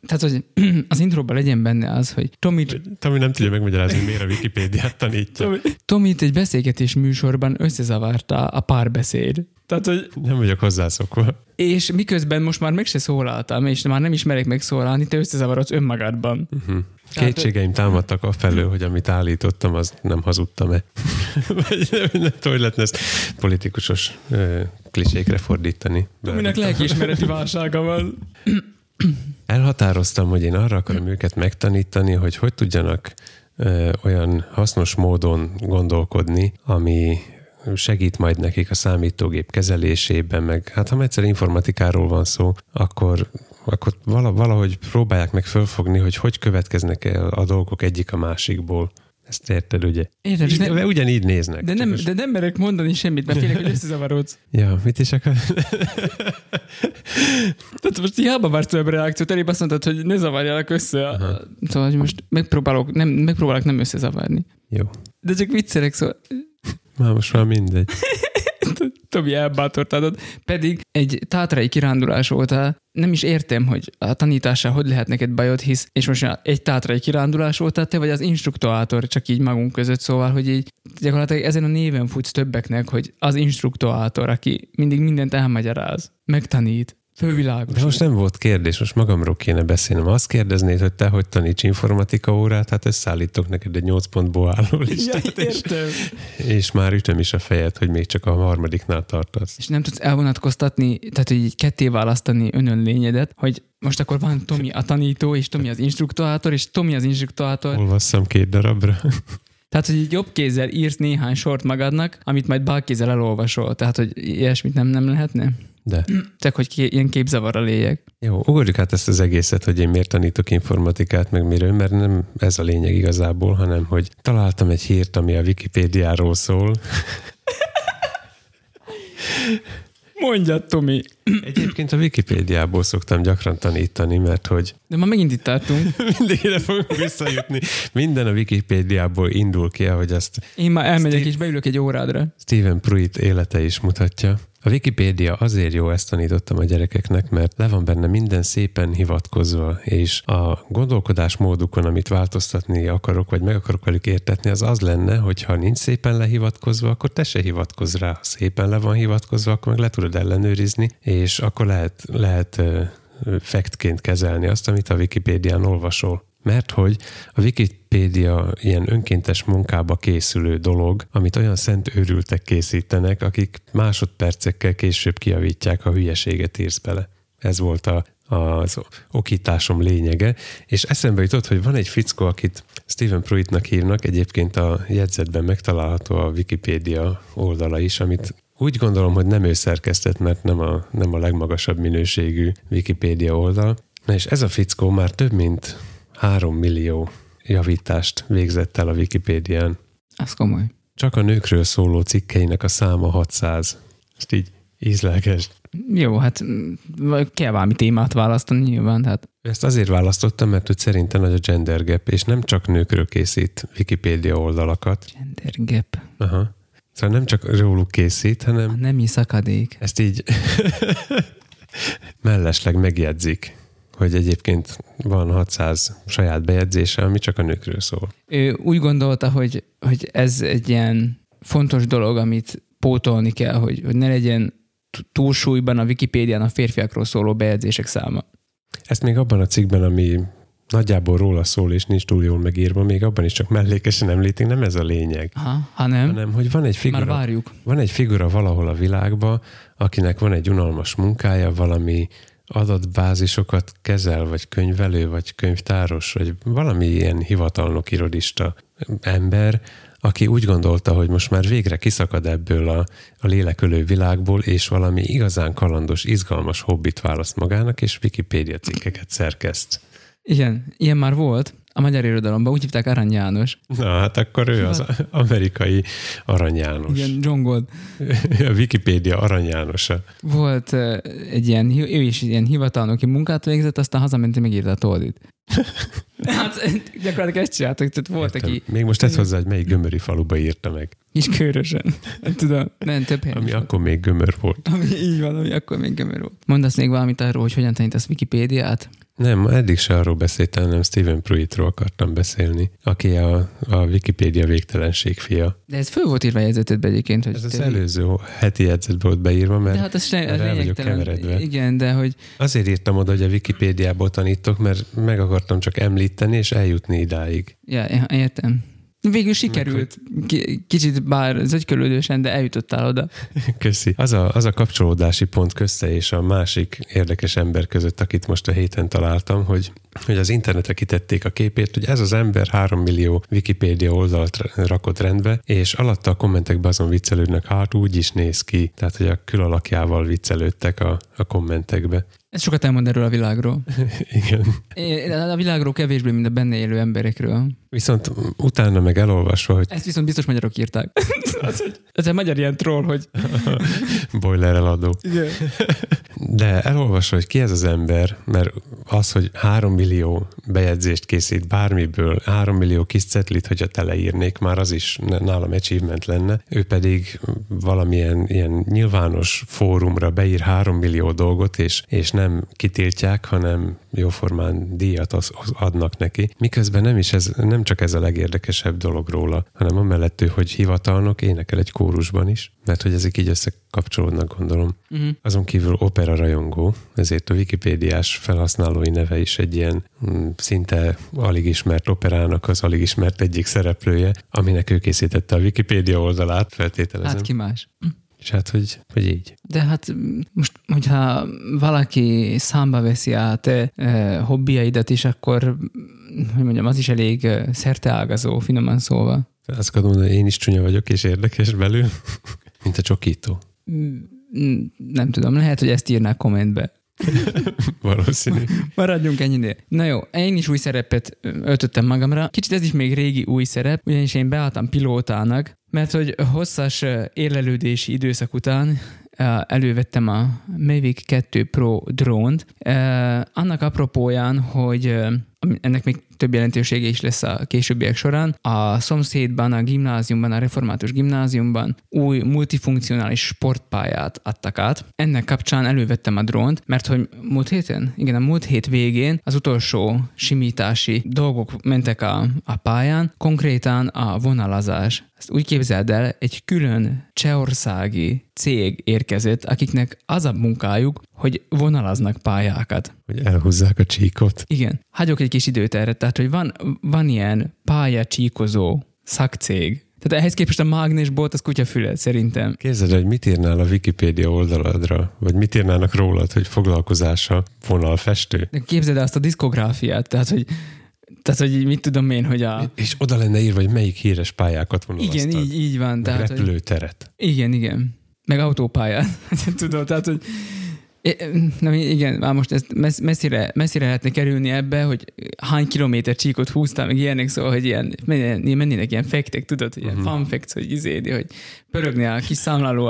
Tehát, hogy az intróban legyen benne az, hogy Tomi, Tomi nem tudja megmagyarázni, hogy miért a Wikipédiát tanítja. Tomi, Tomit egy beszélgetés műsorban összezavarta a párbeszéd. Tehát, hogy Nem vagyok hozzászokva. és miközben most már meg se szólaltam, és már nem ismerek megszólalni, te összezavarodsz önmagadban. Uh-huh. Kétségeim támadtak a felől, hogy amit állítottam, az nem hazudtam-e. Vagy nem, nem tudom, hogy lehetne ezt politikusos ö, klisékre fordítani. Tominek lelkiismereti válsága van. Elhatároztam, hogy én arra akarom őket megtanítani, hogy hogy tudjanak ö, olyan hasznos módon gondolkodni, ami segít majd nekik a számítógép kezelésében, meg hát ha egyszer informatikáról van szó, akkor, akkor vala- valahogy próbálják meg fölfogni, hogy hogy következnek el a dolgok egyik a másikból. Ezt érted, ugye? Érted, és Így, nem- ugyanígy néznek. De nem, most- de nem merek mondani semmit, mert félek, hogy összezavarodsz. Ja, mit is akar? Tehát most hiába vársz több reakciót, elébb azt mondtad, hogy ne zavarjalak össze. A... Szóval most megpróbálok nem, megpróbálok nem összezavarni. Jó. De csak viccelek, szóval Már most már mindegy. Tomi elbátortad. Pedig egy tátrai kirándulás óta nem is értem, hogy a tanítással hogy lehet neked bajod, hisz, és most egy tátrai kirándulás óta te vagy az instruktorátor, csak így magunk között, szóval, hogy így gyakorlatilag ezen a néven futsz többeknek, hogy az instruktorátor, aki mindig mindent elmagyaráz, megtanít, fővilágos. De most nem volt kérdés, most magamról kéne beszélnem. Azt kérdeznéd, hogy te hogy taníts informatika órát, hát összeállítok neked egy 8 pontból álló Ja, listát, és, értem. és már ütöm is a fejed, hogy még csak a harmadiknál tartasz. És nem tudsz elvonatkoztatni, tehát hogy így ketté választani önön lényedet, hogy most akkor van Tomi a tanító, és Tomi az instruktorátor, és Tomi az instruktorátor, Olvasszam két darabra. Tehát, hogy így jobb kézzel írsz néhány sort magadnak, amit majd bal kézzel elolvasol. Tehát, hogy ilyesmit nem, nem lehetne? De Csak, hogy ké, ilyen képzavar a lényeg. jó, ugorjuk át ezt az egészet, hogy én miért tanítok informatikát, meg miről, mert nem ez a lényeg igazából, hanem hogy találtam egy hírt, ami a Wikipédiáról szól. Mondja, Tomi. Egyébként a Wikipédiából szoktam gyakran tanítani, mert hogy De ma megint itt tartunk. mindig ide fogunk visszajutni. Minden a Wikipédiából indul ki, ahogy azt Én már elmegyek Steve- és beülök egy órádra. Stephen Pruitt élete is mutatja. A Wikipédia azért jó, ezt tanítottam a gyerekeknek, mert le van benne minden szépen hivatkozva, és a gondolkodásmódukon, amit változtatni akarok, vagy meg akarok velük értetni, az az lenne, hogy ha nincs szépen lehivatkozva, akkor te se hivatkozz rá. Ha szépen le van hivatkozva, akkor meg le tudod ellenőrizni, és akkor lehet, lehet faktként kezelni azt, amit a Wikipédián olvasol. Mert hogy a Wikipédia ilyen önkéntes munkába készülő dolog, amit olyan szent őrültek készítenek, akik másodpercekkel később kiavítják, ha hülyeséget írsz bele. Ez volt a, az okításom lényege, és eszembe jutott, hogy van egy fickó, akit Stephen Pruittnak hívnak, egyébként a jegyzetben megtalálható a Wikipédia oldala is, amit úgy gondolom, hogy nem ő szerkesztett, mert nem a, nem a legmagasabb minőségű Wikipédia oldal, Na és ez a fickó már több mint három millió javítást végzett el a Wikipédián. Az komoly. Csak a nőkről szóló cikkeinek a száma 600. Ezt így ízlelgesd. Jó, hát mm, kell valami témát választani nyilván, tehát Ezt azért választottam, mert hogy szerintem nagy a gender gap, és nem csak nőkről készít Wikipédia oldalakat. gender gap. Aha. Szóval nem csak róluk készít, A hanem nemi szakadék. ezt így mellesleg megjegyzik, hogy egyébként van 600 saját bejegyzése, ami csak a nőkről szól. Ő úgy gondolta, hogy, hogy ez egy ilyen fontos dolog, amit pótolni kell, hogy, hogy ne legyen túlsúlyban a Wikipédián a férfiakról szóló bejegyzések száma. Ezt még abban a cikkben, ami nagyjából róla szól, és nincs túl jól megírva, még abban is csak mellékesen említik, nem ez a lényeg. Aha, ha nem, Hanem, hogy van egy már figura, várjuk. van egy figura valahol a világban, akinek van egy unalmas munkája, valami adatbázisokat kezel, vagy könyvelő, vagy könyvtáros, vagy valami ilyen hivatalnok irodista ember, aki úgy gondolta, hogy most már végre kiszakad ebből a, a lélekölő világból, és valami igazán kalandos, izgalmas hobbit választ magának, és Wikipédia cikkeket szerkeszt. Igen, ilyen már volt a magyar irodalomban, úgy hívták Arany János. Na, hát akkor ő az amerikai Arany János. Igen, John Gold. A Wikipédia Arany Jánosa. Volt egy ilyen, ő is ilyen hivatalnoki munkát végzett, aztán hazament, megírta a toldit. hát gyakorlatilag ezt csináltak, tehát volt, Értem. aki Még most tesz hozzá, hogy melyik gömöri faluba írta meg, kis körösen. Tudom, nem több helyen. ami akkor még gömör volt. Ami így van, ami akkor még gömör volt. Mondasz még valamit arról, hogy hogyan tanítasz Wikipédiát? Nem, eddig se arról beszéltem, hanem Stephen Pruittról akartam beszélni, aki a, a Wikipédia végtelenség fia. De ez föl volt írva a jegyzetedbe egyébként, hogy Ez az előző heti jegyzetbe volt beírva, mert De hát ez erre ez el vagyok keveredve. Igen, de hogy azért írtam oda, hogy a Wikipédiából tanítok, mert meg akartam csak említeni és eljutni idáig. ja, értem. Végül sikerült, Ki- kicsit bár zögykölődősen, de eljutottál oda. Köszi. Az a, az a kapcsolódási pont közte és a másik érdekes ember között, akit most a héten találtam, hogy, hogy az internetre kitették a képét, hogy ez az ember 3 millió Wikipédia oldalt rakott rendbe, és alatta a kommentekben azon viccelődnek, hát úgy is néz ki. Tehát, hogy a külalakjával viccelődtek a, a kommentekbe. Ez sokat elmond erről a világról. Igen. É, A világról kevésbé, mint a benne élő emberekről. Viszont utána meg elolvasva, hogy Ezt viszont biztos magyarok írták. Az egy- Ez egy magyar ilyen troll, hogy... boiler eladó. Igen. De elolvasva, hogy ki ez az ember, mert az, hogy három millió bejegyzést készít bármiből, három millió kis cetlit, hogyha teleírnék, már az is nálam achievement lenne. Ő pedig valamilyen ilyen nyilvános fórumra beír három millió dolgot, és, és nem kitiltják, hanem jóformán díjat az, az adnak neki. Miközben nem is ez, nem csak ez a legérdekesebb dolog róla, hanem amellett ő, hogy hivatalnok énekel egy kórusban is, mert hogy ezek így összekapcsolódnak, gondolom. Uh-huh. Azon kívül opera rajongó, ezért a wikipédiás felhasználói neve is egy ilyen mm, szinte alig ismert operának az alig ismert egyik szereplője, aminek ő készítette a Wikipédia oldalát, feltételezem. Hát ki más. És hát, hogy, hogy így. De hát mm, most, hogyha valaki számba veszi a te e, hobbiaidat is, akkor, hogy mondjam, az is elég szerteágazó, finoman szólva. Azt mondani, hogy én is csúnya vagyok, és érdekes belül, mint a csokító. Mm, Nem tudom, lehet, hogy ezt írnák kommentbe. Valószínű. Maradjunk ennyinél. Na jó, én is új szerepet öltöttem magamra. Kicsit ez is még régi új szerep, ugyanis én beálltam pilótának, mert hogy hosszas érlelődési időszak után elővettem a Mavic 2 Pro drónt. Annak apropóján, hogy ennek még több jelentősége is lesz a későbbiek során. A szomszédban, a gimnáziumban, a református gimnáziumban új multifunkcionális sportpályát adtak át. Ennek kapcsán elővettem a drónt, mert hogy múlt héten, igen, a múlt hét végén az utolsó simítási dolgok mentek a, a pályán, konkrétan a vonalazás. Ezt úgy képzeld el, egy külön csehországi cég érkezett, akiknek az a munkájuk, hogy vonalaznak pályákat. Hogy elhúzzák a csíkot. Igen, hagyok egy kis időt erre, tehát hogy van, van ilyen pályacsíkozó szakcég. Tehát ehhez képest a mágnesbolt az kutyafület szerintem. Képzeld, hogy mit írnál a Wikipédia oldaladra, vagy mit írnának rólad, hogy foglalkozása vonalfestő? De képzeld el azt a diszkográfiát, tehát hogy, tehát, hogy mit tudom én, hogy a... És oda lenne írva, hogy melyik híres pályákat vonalaztad. Igen, így, így van. Meg Tehát, hogy, repülőteret. igen, igen. Meg autópályát. Tudom, tehát, hogy Na igen, már most ezt messz- messzire, messzire lehetne kerülni ebbe, hogy hány kilométer csíkot húztál, meg ilyenek, szóval, hogy ilyen, mennének, ilyen fektek, tudod, hogy ilyen Mhm. uh-huh. fun facts, hogy izédi, hogy pörögne a kis számláló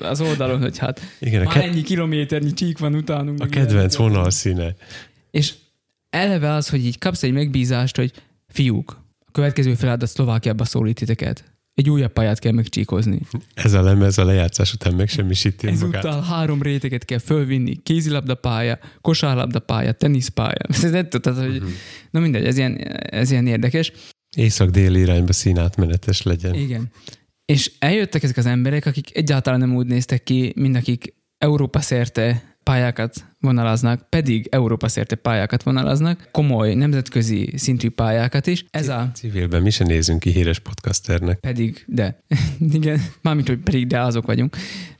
az oldalon, hogy hát Igen, már ke- ennyi kilométernyi csík van utánunk. a kedvenc ilyenek. vonalszíne. És eleve az, hogy így kapsz egy megbízást, hogy fiúk, a következő feladat Szlovákiába szólít titeket. Egy újabb pályát kell megcsíkozni. Ez a lemez a lejátszás után megsemmisíti magát. Ezúttal három réteget kell fölvinni. Kézilabdapálya, kosárlabdapálya, teniszpálya. Ez nem tudod, hogy... Mhm. Na mindegy, ez ilyen, ez ilyen érdekes. Észak-déli irányba színátmenetes legyen. Igen. És eljöttek ezek az emberek, akik egyáltalán nem úgy néztek ki, mint akik Európa szerte pályákat vonalaznak, pedig Európa szerte pályákat vonalaznak, komoly nemzetközi szintű pályákat is. Ez a Civilben mi se nézünk ki híres podcasternek. pedig, de. Igen, mármint, hogy pedig, de azok vagyunk.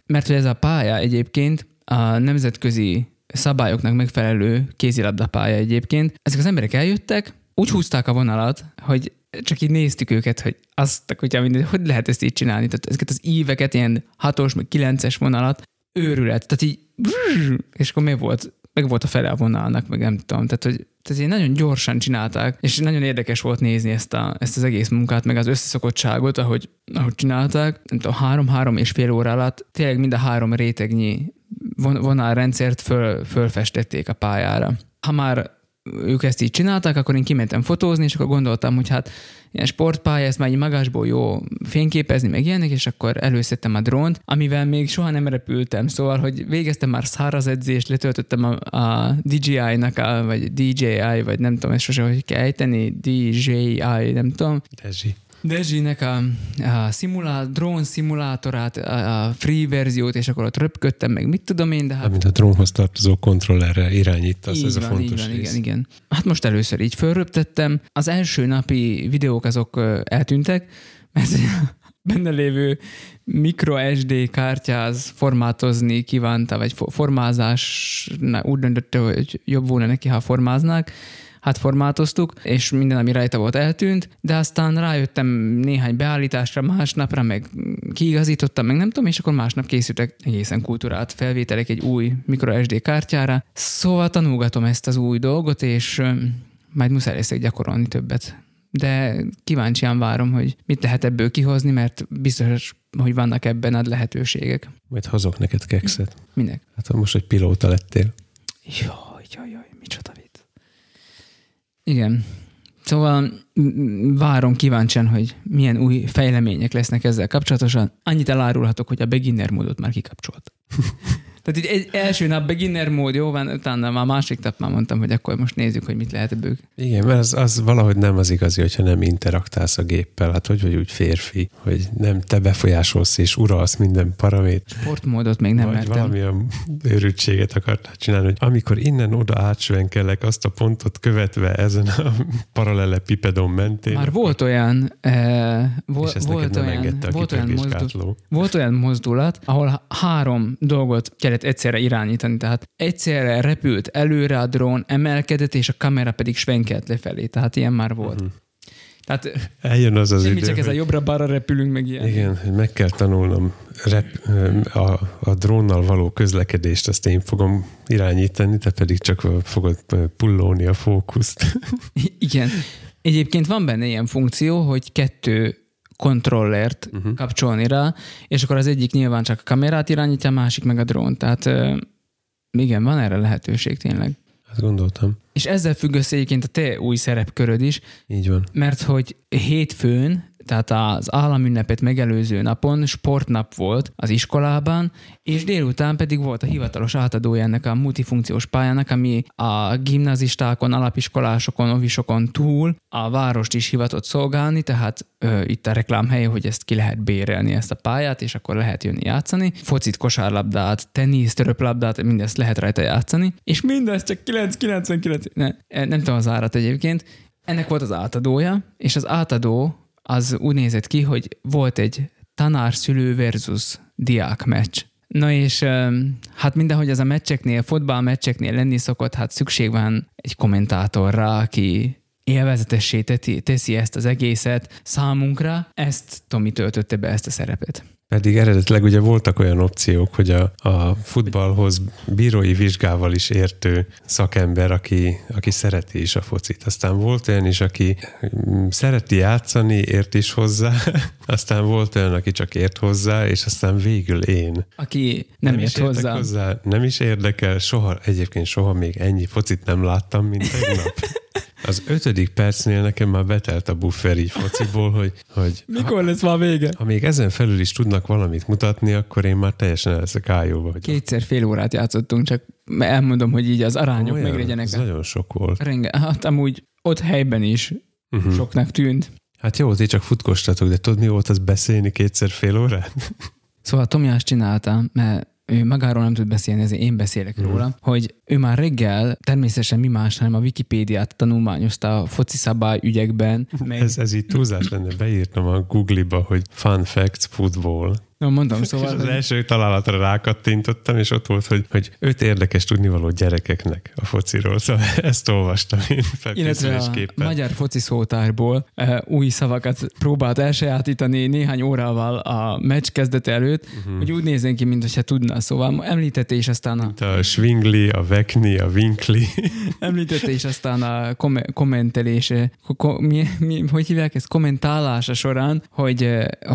Mert hogy ez a pálya egyébként a nemzetközi szabályoknak megfelelő kézilabdapálya egyébként. Ezek az emberek eljöttek, úgy húzták a vonalat, hogy csak így néztük őket, hogy azt, hogy, mindegy, hogy lehet ezt így csinálni. Tehát ezeket az íveket, ilyen hatos, meg kilences vonalat, őrület. Tehát így, és akkor mi volt? Meg volt a fele a vonalnak, meg nem tudom. Tehát, hogy tehát így nagyon gyorsan csinálták, és nagyon érdekes volt nézni ezt, a, ezt az egész munkát, meg az összeszokottságot, ahogy, ahogy csinálták. Nem tudom, három-három és fél óra alatt tényleg mind a három rétegnyi von, vonalrendszert föl, fölfestették a pályára. Ha már ők ezt így csinálták, akkor én kimentem fotózni, és akkor gondoltam, hogy hát ilyen sportpálya, ezt már így magasból jó fényképezni, meg ilyenek, és akkor előszedtem a drónt, amivel még soha nem repültem, szóval, hogy végeztem már száraz edzést, letöltöttem a, a DJI-nak, a, vagy DJI, vagy nem tudom, ezt sose hogy kell ejteni, DJI, nem tudom, Dezsi. Dezsinek a, a szimulá, drón szimulátorát, a, a free verziót, és akkor ott röpködtem, meg mit tudom én, de hát Amint a drónhoz tartozó kontrollerre irányítasz, ez a van, fontos így van, rész. igen, igen. Hát most először így fölröptettem. Az első napi videók azok eltűntek, mert benne lévő micro SD kártyáz formátozni kívánta, vagy fo- formázás, úgy döntötte, hogy jobb volna neki, ha formáznák. Hát formátoztuk, és minden, ami rajta volt, eltűnt, de aztán rájöttem néhány beállításra, másnapra, meg kiigazítottam, meg nem tudom, és akkor másnap készültek egészen kultúrált felvételek egy új microSD kártyára. Szóval tanulgatom ezt az új dolgot, és majd muszáj leszek gyakorolni többet. De kíváncsian várom, hogy mit lehet ebből kihozni, mert biztos, hogy vannak ebben ad lehetőségek. Majd hozok neked kekszet. Minek? Hát most egy pilóta lettél. Jaj, jaj, jaj, micsoda. Igen. Szóval várom kíváncsian, hogy milyen új fejlemények lesznek ezzel kapcsolatosan. Annyit elárulhatok, hogy a beginner módot már kikapcsolt. Tehát így egy első nap beginner mód, jó van, utána már másik nap már mondtam, hogy akkor most nézzük, hogy mit lehet ebből. Igen, mert az, az valahogy nem az igazi, hogyha nem interaktálsz a géppel. Hát hogy vagy úgy férfi, hogy nem te befolyásolsz és uralsz minden paramét. Sportmódot még nem vagy mertem. valamilyen őrültséget akartál csinálni, hogy amikor innen oda átsvenkelek azt a pontot követve ezen a parallelepipedon mentén, Már volt olyan, eh, és volt, ezt olyan, volt, olyan kipörgésgátló. volt olyan mozdulat, ahol három dolgot kellett egyszerre irányítani. Tehát egyszerre repült előre a drón, emelkedett, és a kamera pedig svenkelt lefelé. Tehát ilyen már volt. Uh-huh. Tehát Eljön az az idő, csak ez a jobbra-balra repülünk, meg ilyen. Igen, hogy meg kell tanulnom rep, a, a drónnal való közlekedést, azt én fogom irányítani, te pedig csak fogod pullolni a fókuszt. Igen. Egyébként van benne ilyen funkció, hogy kettő kontrollert Mhm. uh-huh. kapcsolni rá, és akkor az egyik nyilván csak a kamerát irányítja, a másik meg a drón. Tehát igen, van erre lehetőség tényleg. Hát gondoltam. És ezzel függ össze egyébként a te új szerepköröd is, Így van. mert hogy hétfőn, tehát az államünnepet megelőző napon sportnap volt az iskolában, és délután pedig volt a hivatalos átadója ennek a multifunkciós pályának, ami a gimnazistákon, alapiskolásokon, ovisokon túl a várost is hivatott szolgálni, tehát ö, itt a reklámhely, hogy ezt ki lehet bérelni ezt a pályát, és akkor lehet jönni játszani. Focit, kosárlabdát, tenisz, töröplabdát, mindezt lehet rajta játszani, és mindez csak 999, ne, nem tudom az árat egyébként, ennek volt az átadója, és az átadó az úgy nézett ki, hogy volt egy tanár-szülő versus diák meccs. Na és hát mindenhogy az a meccseknél, fotballmeccseknél lenni szokott, hát szükség van egy kommentátorra, aki élvezetessé teszi ezt az egészet számunkra. Ezt Tomi töltötte be ezt a szerepet. Pedig eredetileg ugye voltak olyan opciók, hogy a, a futballhoz bírói vizsgával is értő szakember, aki, aki szereti is a focit. Aztán volt olyan is, aki mm, szereti játszani, ért is hozzá, aztán volt olyan, aki csak ért hozzá, és aztán végül én. Aki nem, nem is ért hozzá. hozzá. Nem is érdekel, soha, egyébként soha még ennyi focit nem láttam, mint tegnap. Az ötödik percnél nekem már betelt a buffer így fociból, hogy, hogy Mikor lesz már vége? ha még ezen felül is tudnak valamit mutatni, akkor én már teljesen el leszek ájóba. Hogy Kétszer fél órát játszottunk, csak elmondom, hogy így az arányok olyan, meglegyenek. ez nagyon sok volt. Renge, hát amúgy ott helyben is uh-huh. soknak tűnt. Hát jó, ti csak futkostatok, de tudod, mi volt az beszélni kétszer fél órát? Szóval Tomi azt csinálta, mert ő magáról nem tud beszélni, ezért én beszélek mm. róla, hogy ő már reggel természetesen mi más, hanem a Wikipédiát tanulmányozta a foci szabály ügyekben. Meg... Ez, ez így túlzás lenne, beírtam a Google-ba, hogy fun facts football. No, mondom, szóval... És az első találatra rákattintottam, és ott volt, hogy, hogy öt érdekes tudnivaló gyerekeknek a fociról. Szóval ezt olvastam én Illetve a magyar foci szótárból uh, új szavakat próbált elsajátítani néhány órával a meccs kezdete előtt, uh-huh. hogy úgy nézzen ki, mintha tudna. Szóval említette is aztán a... Mint a Swingli, a Vekni, a Winkli. említette is aztán a kom- kommentelése, ko- mi, mi, hogy hívják ezt, kommentálása során, hogy,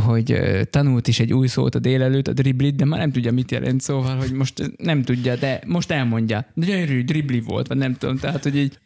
hogy tanult is egy új szót a délelőtt, a driblit, de már nem tudja, mit jelent, szóval, hogy most nem tudja, de most elmondja. De gyönyörű dribli volt, vagy nem tudom, tehát, hogy így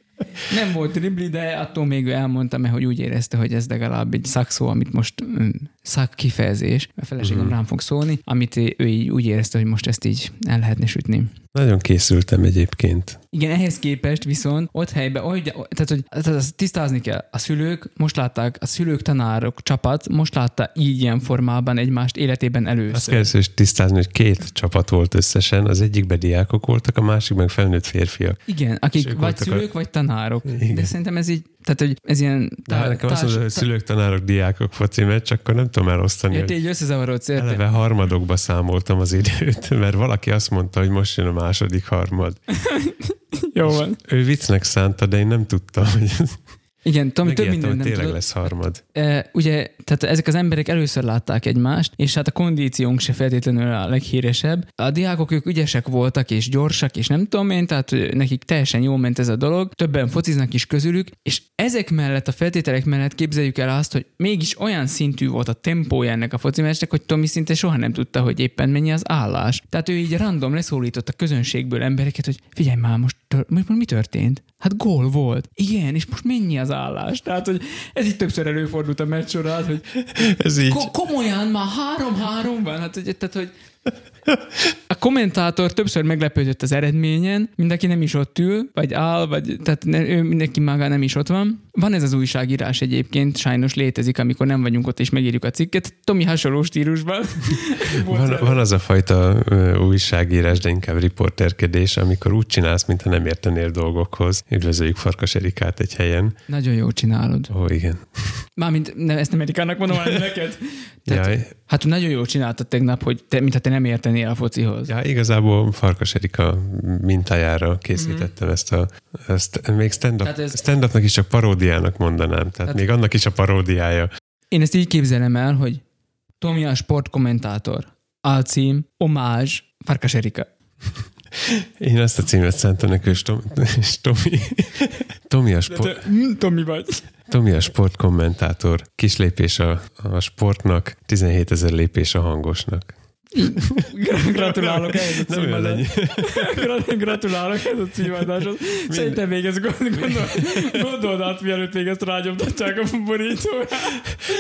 nem volt dribli, de attól még ő elmondta, mert hogy úgy érezte, hogy ez legalább egy szakszó, amit most mm, szak kifejezés, a feleségem uh-huh. rám fog szólni, amit ő így úgy érezte, hogy most ezt így el lehetne sütni. Nagyon készültem egyébként. Igen, ehhez képest viszont ott helyben, hogy, tehát, hogy tehát azt tisztázni kell. A szülők most látták, a szülők, tanárok, csapat most látta így ilyen formában egymást életében először. Azt kell is tisztázni, hogy két csapat volt összesen, az egyikben diákok voltak, a másik meg felnőtt férfiak. Igen, akik vagy szülők, a... vagy tanárok. Igen. De szerintem ez így tehát, hogy ez ilyen... De nekem társ, azt mondod, hogy szülők, tanárok, diákok foci meccs, akkor nem tudom elosztani. Érte, így összezavarodsz, érte? Eleve harmadokba számoltam az időt, mert valaki azt mondta, hogy most jön a második harmad. Jó van. Ő viccnek szánta, de én nem tudtam, hogy igen, Tomi több minden nem tényleg tudod. lesz harmad. E, ugye, tehát ezek az emberek először látták egymást, és hát a kondíciónk se feltétlenül a leghíresebb. A diákok ők ügyesek voltak, és gyorsak, és nem tudom én, tehát nekik teljesen jól ment ez a dolog. Többen fociznak is közülük, és ezek mellett, a feltételek mellett képzeljük el azt, hogy mégis olyan szintű volt a tempója ennek a foci meccsnek, hogy Tomi szinte soha nem tudta, hogy éppen mennyi az állás. Tehát ő így random leszólított a közönségből embereket, hogy figyelj már, most, tör- most mi történt? Hát gól volt. Igen, és most mennyi az állás? Tehát, hogy ez így többször előfordult a meccs során, hogy ez így. Ko- komolyan már három-három van. Hát, hogy, tehát, hogy a kommentátor többször meglepődött az eredményen, mindenki nem is ott ül, vagy áll, vagy tehát ne, ő mindenki maga nem is ott van. Van ez az újságírás egyébként, sajnos létezik, amikor nem vagyunk ott és megírjuk a cikket. Tomi hasonló stílusban. van, van az a fajta újságírás, de inkább riporterkedés, amikor úgy csinálsz, mintha nem értenél dolgokhoz. Üdvözöljük Farkas Erikát egy helyen. Nagyon jó csinálod. Ó, igen. Mármint ne, ezt nem Erikának mondom, hanem neked. Tehát, hát nagyon jól csináltad tegnap, hogy te, mintha te nem értenél a focihoz. Ja, igazából Farkas Erika mintájára készítettem mm-hmm. ezt a, ezt még stand-up, ez... stand-upnak is csak paródiának mondanám, tehát, tehát még annak is a paródiája. Én ezt így képzelem el, hogy Tomi a sportkommentátor, alcím, omázs, Farkas Erika. Én ezt a címet szántam neki, és, Tom, és Tomi, Tomi a sport... Te, Tomi vagy. Tomi a sportkommentátor, kis lépés a, a sportnak, 17 ezer lépés a hangosnak. Gratulálok ehhez a címadáshoz. Gratulálok ehhez a címadáshoz. Szerintem még ezt gondol, gondold át, mielőtt még ezt rágyomtatják a borítóra.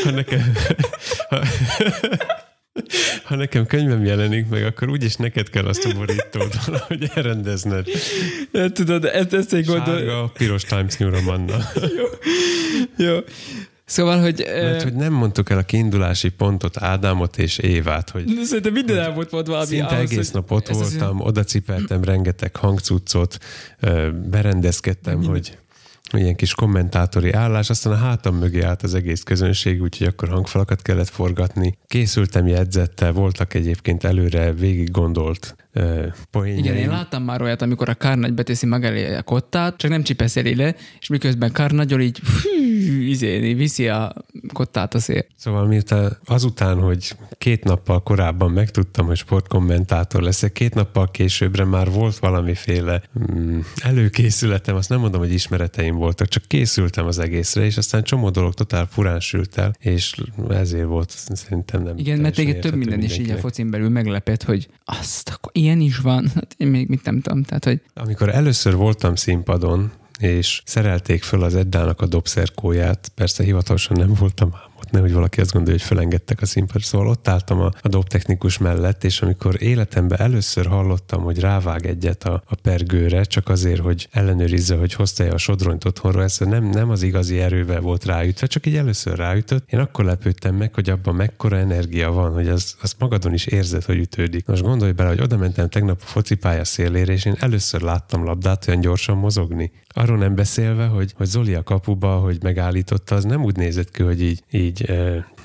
Ha nekem, ha, ha nekem könyvem jelenik meg, akkor úgyis neked kell azt a borítót valahogy elrendezned. Tudod, ezt, ezt egy gondol... Sárga, piros Times New Romanna. Jó. Jó. Szóval, hogy... Mert hogy nem mondtuk el a kiindulási pontot, Ádámot és Évát, hogy... Szerintem minden el volt valami. Szinte ahhoz, egész nap ott voltam, oda cipeltem rengeteg hangcuccot, berendezkedtem, hogy ilyen kis kommentátori állás, aztán a hátam mögé állt az egész közönség, úgyhogy akkor hangfalakat kellett forgatni. Készültem jegyzettel, voltak egyébként előre végig gondolt uh. Igen, én láttam már olyat, amikor a kár nagy beteszi maga elé a kottát, csak nem csipeszeli le, és miközben nagyol így fű, izé, viszi a csak ott állt a szél. Szóval miután azután, hogy két nappal korábban megtudtam, hogy sportkommentátor leszek, két nappal későbbre már volt valamiféle mm, előkészületem, azt nem mondom, hogy ismereteim voltak, csak készültem az egészre, és aztán csomó dolog totál furán sült el, és ezért volt szerintem nem Igen, mert téged több minden is így a focin belül meglepett, hogy azt, akkor ilyen is van. Hát én még mit nem tudom. Tehát, hogy... Amikor először voltam színpadon, és szerelték föl az Eddának a dobszerkóját, persze hivatalosan nem voltam ott nehogy valaki azt gondolja, hogy felengedtek a színpadra. Szóval ott álltam a, a dobtechnikus mellett, és amikor életemben először hallottam, hogy rávág egyet a, a pergőre, csak azért, hogy ellenőrizze, hogy hozta-e a sodronyt otthonra, ez nem, nem az igazi erővel volt ráütve, csak így először ráütött. Én akkor lepődtem meg, hogy abban mekkora energia van, hogy az, az magadon is érzed, hogy ütődik. Most gondolj bele, hogy oda mentem tegnap a focipálya szélére, és én először láttam labdát olyan gyorsan mozogni. Arról nem beszélve, hogy, hogy Zoli a kapuba, hogy megállította, az nem úgy nézett ki, hogy így, így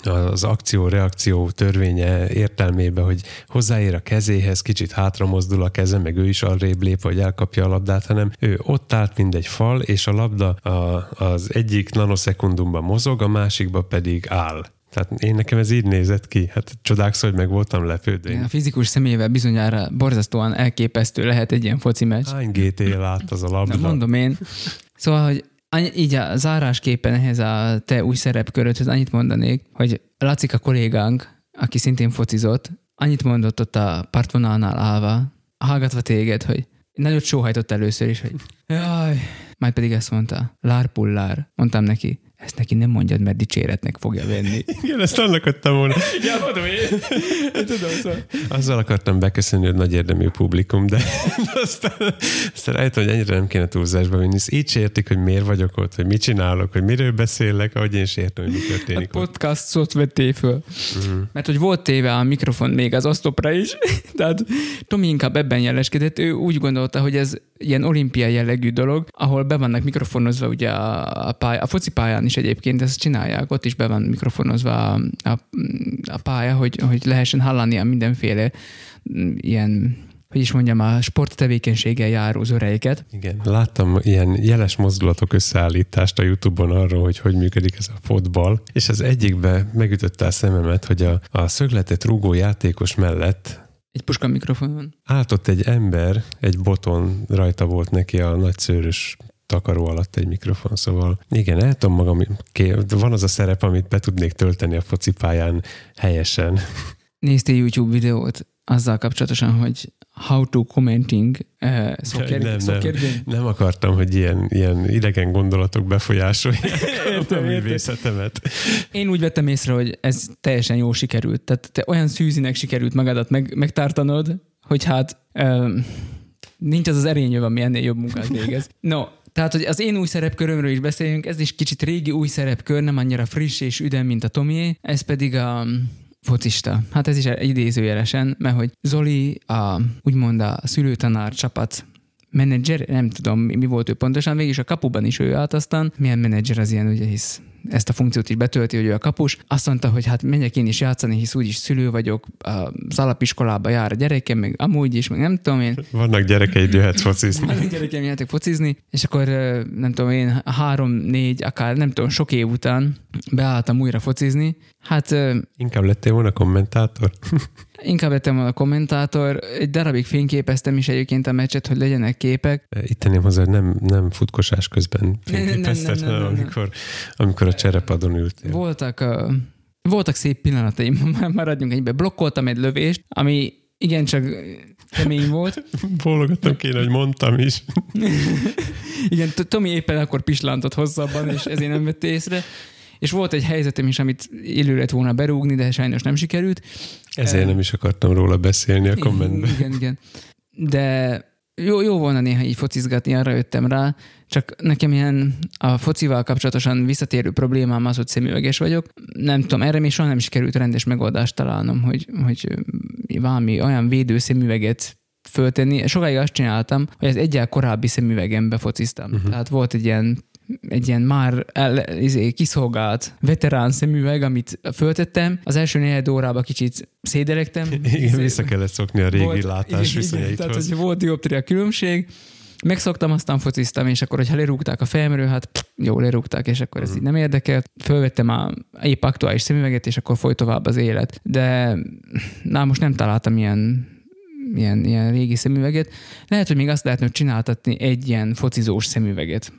az akció-reakció törvénye értelmében, hogy hozzáér a kezéhez, kicsit hátra mozdul a keze, meg ő is arrébb lép, hogy elkapja a labdát, hanem ő ott állt, mint egy fal, és a labda a, az egyik nanoszekundumban mozog, a másikban pedig áll. Tehát én nekem ez így nézett ki. Hát csodálkozom, hogy meg voltam lepődve. A fizikus személyével bizonyára borzasztóan elképesztő lehet egy ilyen foci meccs. Hány GT lát az a labda? Na, mondom én. Szóval, hogy így a zárásképpen ehhez a te új szerepkörödhöz annyit mondanék, hogy Lacika kollégánk, aki szintén focizott, annyit mondott ott a partvonalnál állva, hallgatva téged, hogy nagyot sóhajtott először is, hogy jaj, majd pedig ezt mondta, lárpullár. Mondtam neki, ezt neki nem mondjad, mert dicséretnek fogja venni. Igen, ezt annak adtam volna. Igen, mondom én. Tudom, szóval. Azzal akartam beköszönni, hogy nagy érdemű publikum, de aztán, aztán rájöttem, hogy ennyire nem kéne túlzásba vinni. Ezt így értik, hogy miért vagyok ott, hogy mit csinálok, hogy miről beszélek, ahogy én is értem, hogy mi történik. A podcastot vettél föl. Uh-huh. Mert hogy volt téve a mikrofon még az osztopra is, tehát Tomi inkább ebben jeleskedett. Ő úgy gondolta, hogy ez ilyen olimpiai jellegű dolog, ahol be vannak mikrofonozva ugye a, a, a foci is egyébként ezt csinálják, ott is be van mikrofonozva a, a, a pálya, hogy, hogy lehessen hallani a mindenféle mm, ilyen hogy is mondjam, a sporttevékenységgel járó zörejeket. Igen, láttam ilyen jeles mozdulatok összeállítást a Youtube-on arról, hogy hogy működik ez a fotball, és az egyikbe megütötte a szememet, hogy a, a szögletet rúgó játékos mellett egy puska mikrofonon. Állt ott egy ember, egy boton rajta volt neki a nagyszőrös takaró alatt egy mikrofon, szóval igen, el tudom magam, van az a szerep, amit be tudnék tölteni a focipályán helyesen. Néztél YouTube videót azzal kapcsolatosan, hogy how to commenting uh, soccer, nem, soccer nem, nem akartam, hogy ilyen, ilyen idegen gondolatok befolyásolják a művészetemet. Én úgy vettem észre, hogy ez teljesen jó sikerült. Tehát te olyan szűzinek sikerült magadat meg, megtartanod, hogy hát um, nincs az az erényő, ami ennél jobb munkát végez. No, tehát, hogy az én új szerepkörömről is beszéljünk, ez is kicsit régi új szerepkör, nem annyira friss és üdem, mint a Tomié. Ez pedig a focista. Hát ez is idézőjelesen, mert hogy Zoli a, úgymond a szülőtanár csapat menedzser, nem tudom mi volt ő pontosan, végig a kapuban is ő állt aztán. Milyen menedzser az ilyen, ugye hisz ezt a funkciót is betölti, hogy ő a kapus. Azt mondta, hogy hát menjek én is játszani, hisz úgyis szülő vagyok, az alapiskolába jár a gyerekem, meg amúgy is, meg nem tudom én. Vannak gyerekeid, jöhet focizni. Vannak gyerekeim, jöhetek focizni, és akkor nem tudom én, három, négy, akár nem tudom, sok év után beálltam újra focizni. Hát... Inkább lettél volna kommentátor? Inkább lettem volna kommentátor. Egy darabig fényképeztem is egyébként a meccset, hogy legyenek képek. Itt tenném hozzá, nem, nem futkosás közben fényképezted, nem, nem, nem, nem, amikor, amikor a cserepadon ültél. Voltak, voltak szép pillanataim, maradjunk egybe. Blokkoltam egy lövést, ami igencsak kemény volt. Bólogattam kéne, hogy mondtam is. Igen, Tomi éppen akkor pislantott hosszabban, és ezért nem vette észre. És volt egy helyzetem is, amit élő lett volna berúgni, de sajnos nem sikerült. Ezért nem is akartam róla beszélni a kommentben. Igen, igen. De jó, jó volna néha így focizgatni, arra jöttem rá, csak nekem ilyen a focival kapcsolatosan visszatérő problémám az, hogy szemüveges vagyok. Nem tudom, erre még soha nem is került rendes megoldást találnom, hogy, hogy valami olyan védő szemüveget föltenni. Sokáig azt csináltam, hogy az egyel korábbi szemüvegembe fociztam. Uh-huh. Tehát volt egy ilyen egy ilyen már el, izé, kiszolgált veterán szemüveg, amit föltettem. Az első néhány órába kicsit szédelektem. Igen, vissza kellett szokni a régi volt, látás viszonyaithoz. Tehát, hogy volt dioptria különbség, Megszoktam, aztán fociztam, és akkor, hogyha lerúgták a fejemről, hát pff, jó, lerúgták, és akkor ez így nem érdekelt. Fölvettem a épp aktuális szemüveget, és akkor folyt tovább az élet. De na, most nem találtam ilyen ilyen, ilyen régi szemüveget. Lehet, hogy még azt lehetne csináltatni egy ilyen focizós szemüveget.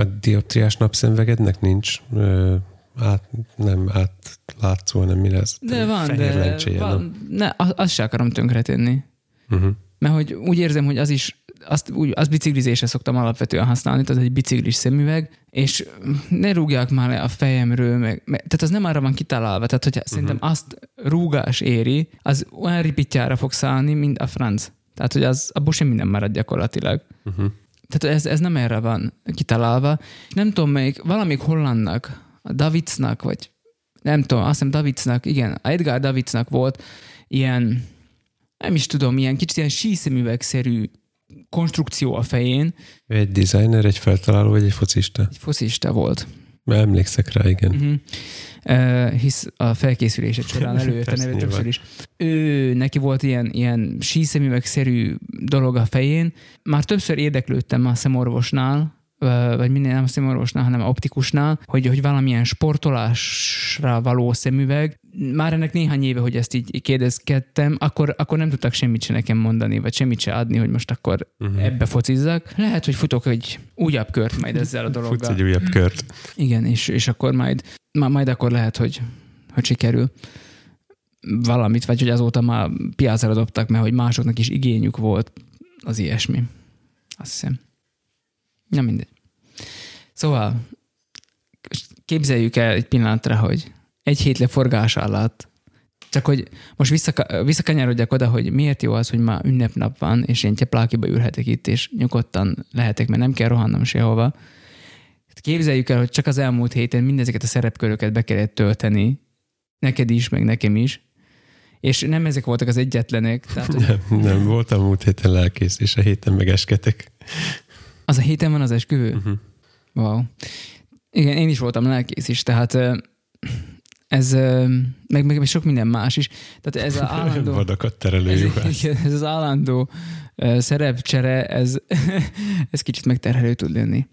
A dioptriás napszemüvegednek nincs ö, át, nem átlátszó, hanem mi lesz? De van, de van, nem? ne, azt se akarom tönkretenni. Uh-huh. Mert hogy úgy érzem, hogy az is, azt, úgy, azt biciklizésre szoktam alapvetően használni, tehát egy biciklis szemüveg, és ne rúgják már le a fejemről, meg, meg, tehát az nem arra van kitalálva, tehát hogy uh-huh. szerintem azt rúgás éri, az olyan ripityára fog szállni, mint a franc. Tehát, hogy az, abból semmi nem marad gyakorlatilag. Uh-huh. Tehát ez, ez nem erre van kitalálva. Nem tudom, melyik, valamik hollandnak, a Davidsnak, vagy nem tudom, azt hiszem Davidsnak, igen, Edgar Davidsnak volt ilyen, nem is tudom, ilyen kicsit ilyen síszemüvegszerű konstrukció a fején. Ő egy designer, egy feltaláló, vagy egy focista? Egy foszista volt. Emlékszek rá, igen. Uh-huh. Uh, hisz a felkészülése során előjött a neve többször is. Ő, neki volt ilyen, ilyen síszemüvegszerű dolog a fején. Már többször érdeklődtem a szemorvosnál, vagy minden nem szemorvosnál, hanem optikusnál, hogy, hogy valamilyen sportolásra való szemüveg. Már ennek néhány éve, hogy ezt így kérdezkedtem, akkor, akkor nem tudtak semmit se nekem mondani, vagy semmit se adni, hogy most akkor uh-huh. ebbe focizzak. Lehet, hogy futok egy újabb kört majd ezzel a dologgal. Futsz egy újabb kört. Igen, és, és akkor majd, ma- majd akkor lehet, hogy, hogy sikerül valamit, vagy hogy azóta már piacra dobtak, mert hogy másoknak is igényük volt az ilyesmi. Azt hiszem. Na mindegy. Szóval képzeljük el egy pillanatra, hogy egy hét leforgás alatt csak hogy most visszaka, visszakanyarodjak oda, hogy miért jó az, hogy ma ünnepnap van, és én teplákiba ülhetek itt, és nyugodtan lehetek, mert nem kell rohannom sehova. Képzeljük el, hogy csak az elmúlt héten mindezeket a szerepköröket be kellett tölteni, neked is, meg nekem is, és nem ezek voltak az egyetlenek, tehát hogy Nem, nem, voltam múlt héten lelkész, és a héten meg esketek. Az a héten van az esküvő? Uh-huh. Wow. Igen, én is voltam lelkész is, tehát ez, ö, meg, meg sok minden más is. Tehát ez az állandó... Vadakat terelő Ez, igen, ez az állandó szerepcsere, ez, ez kicsit megterhelő tud lenni.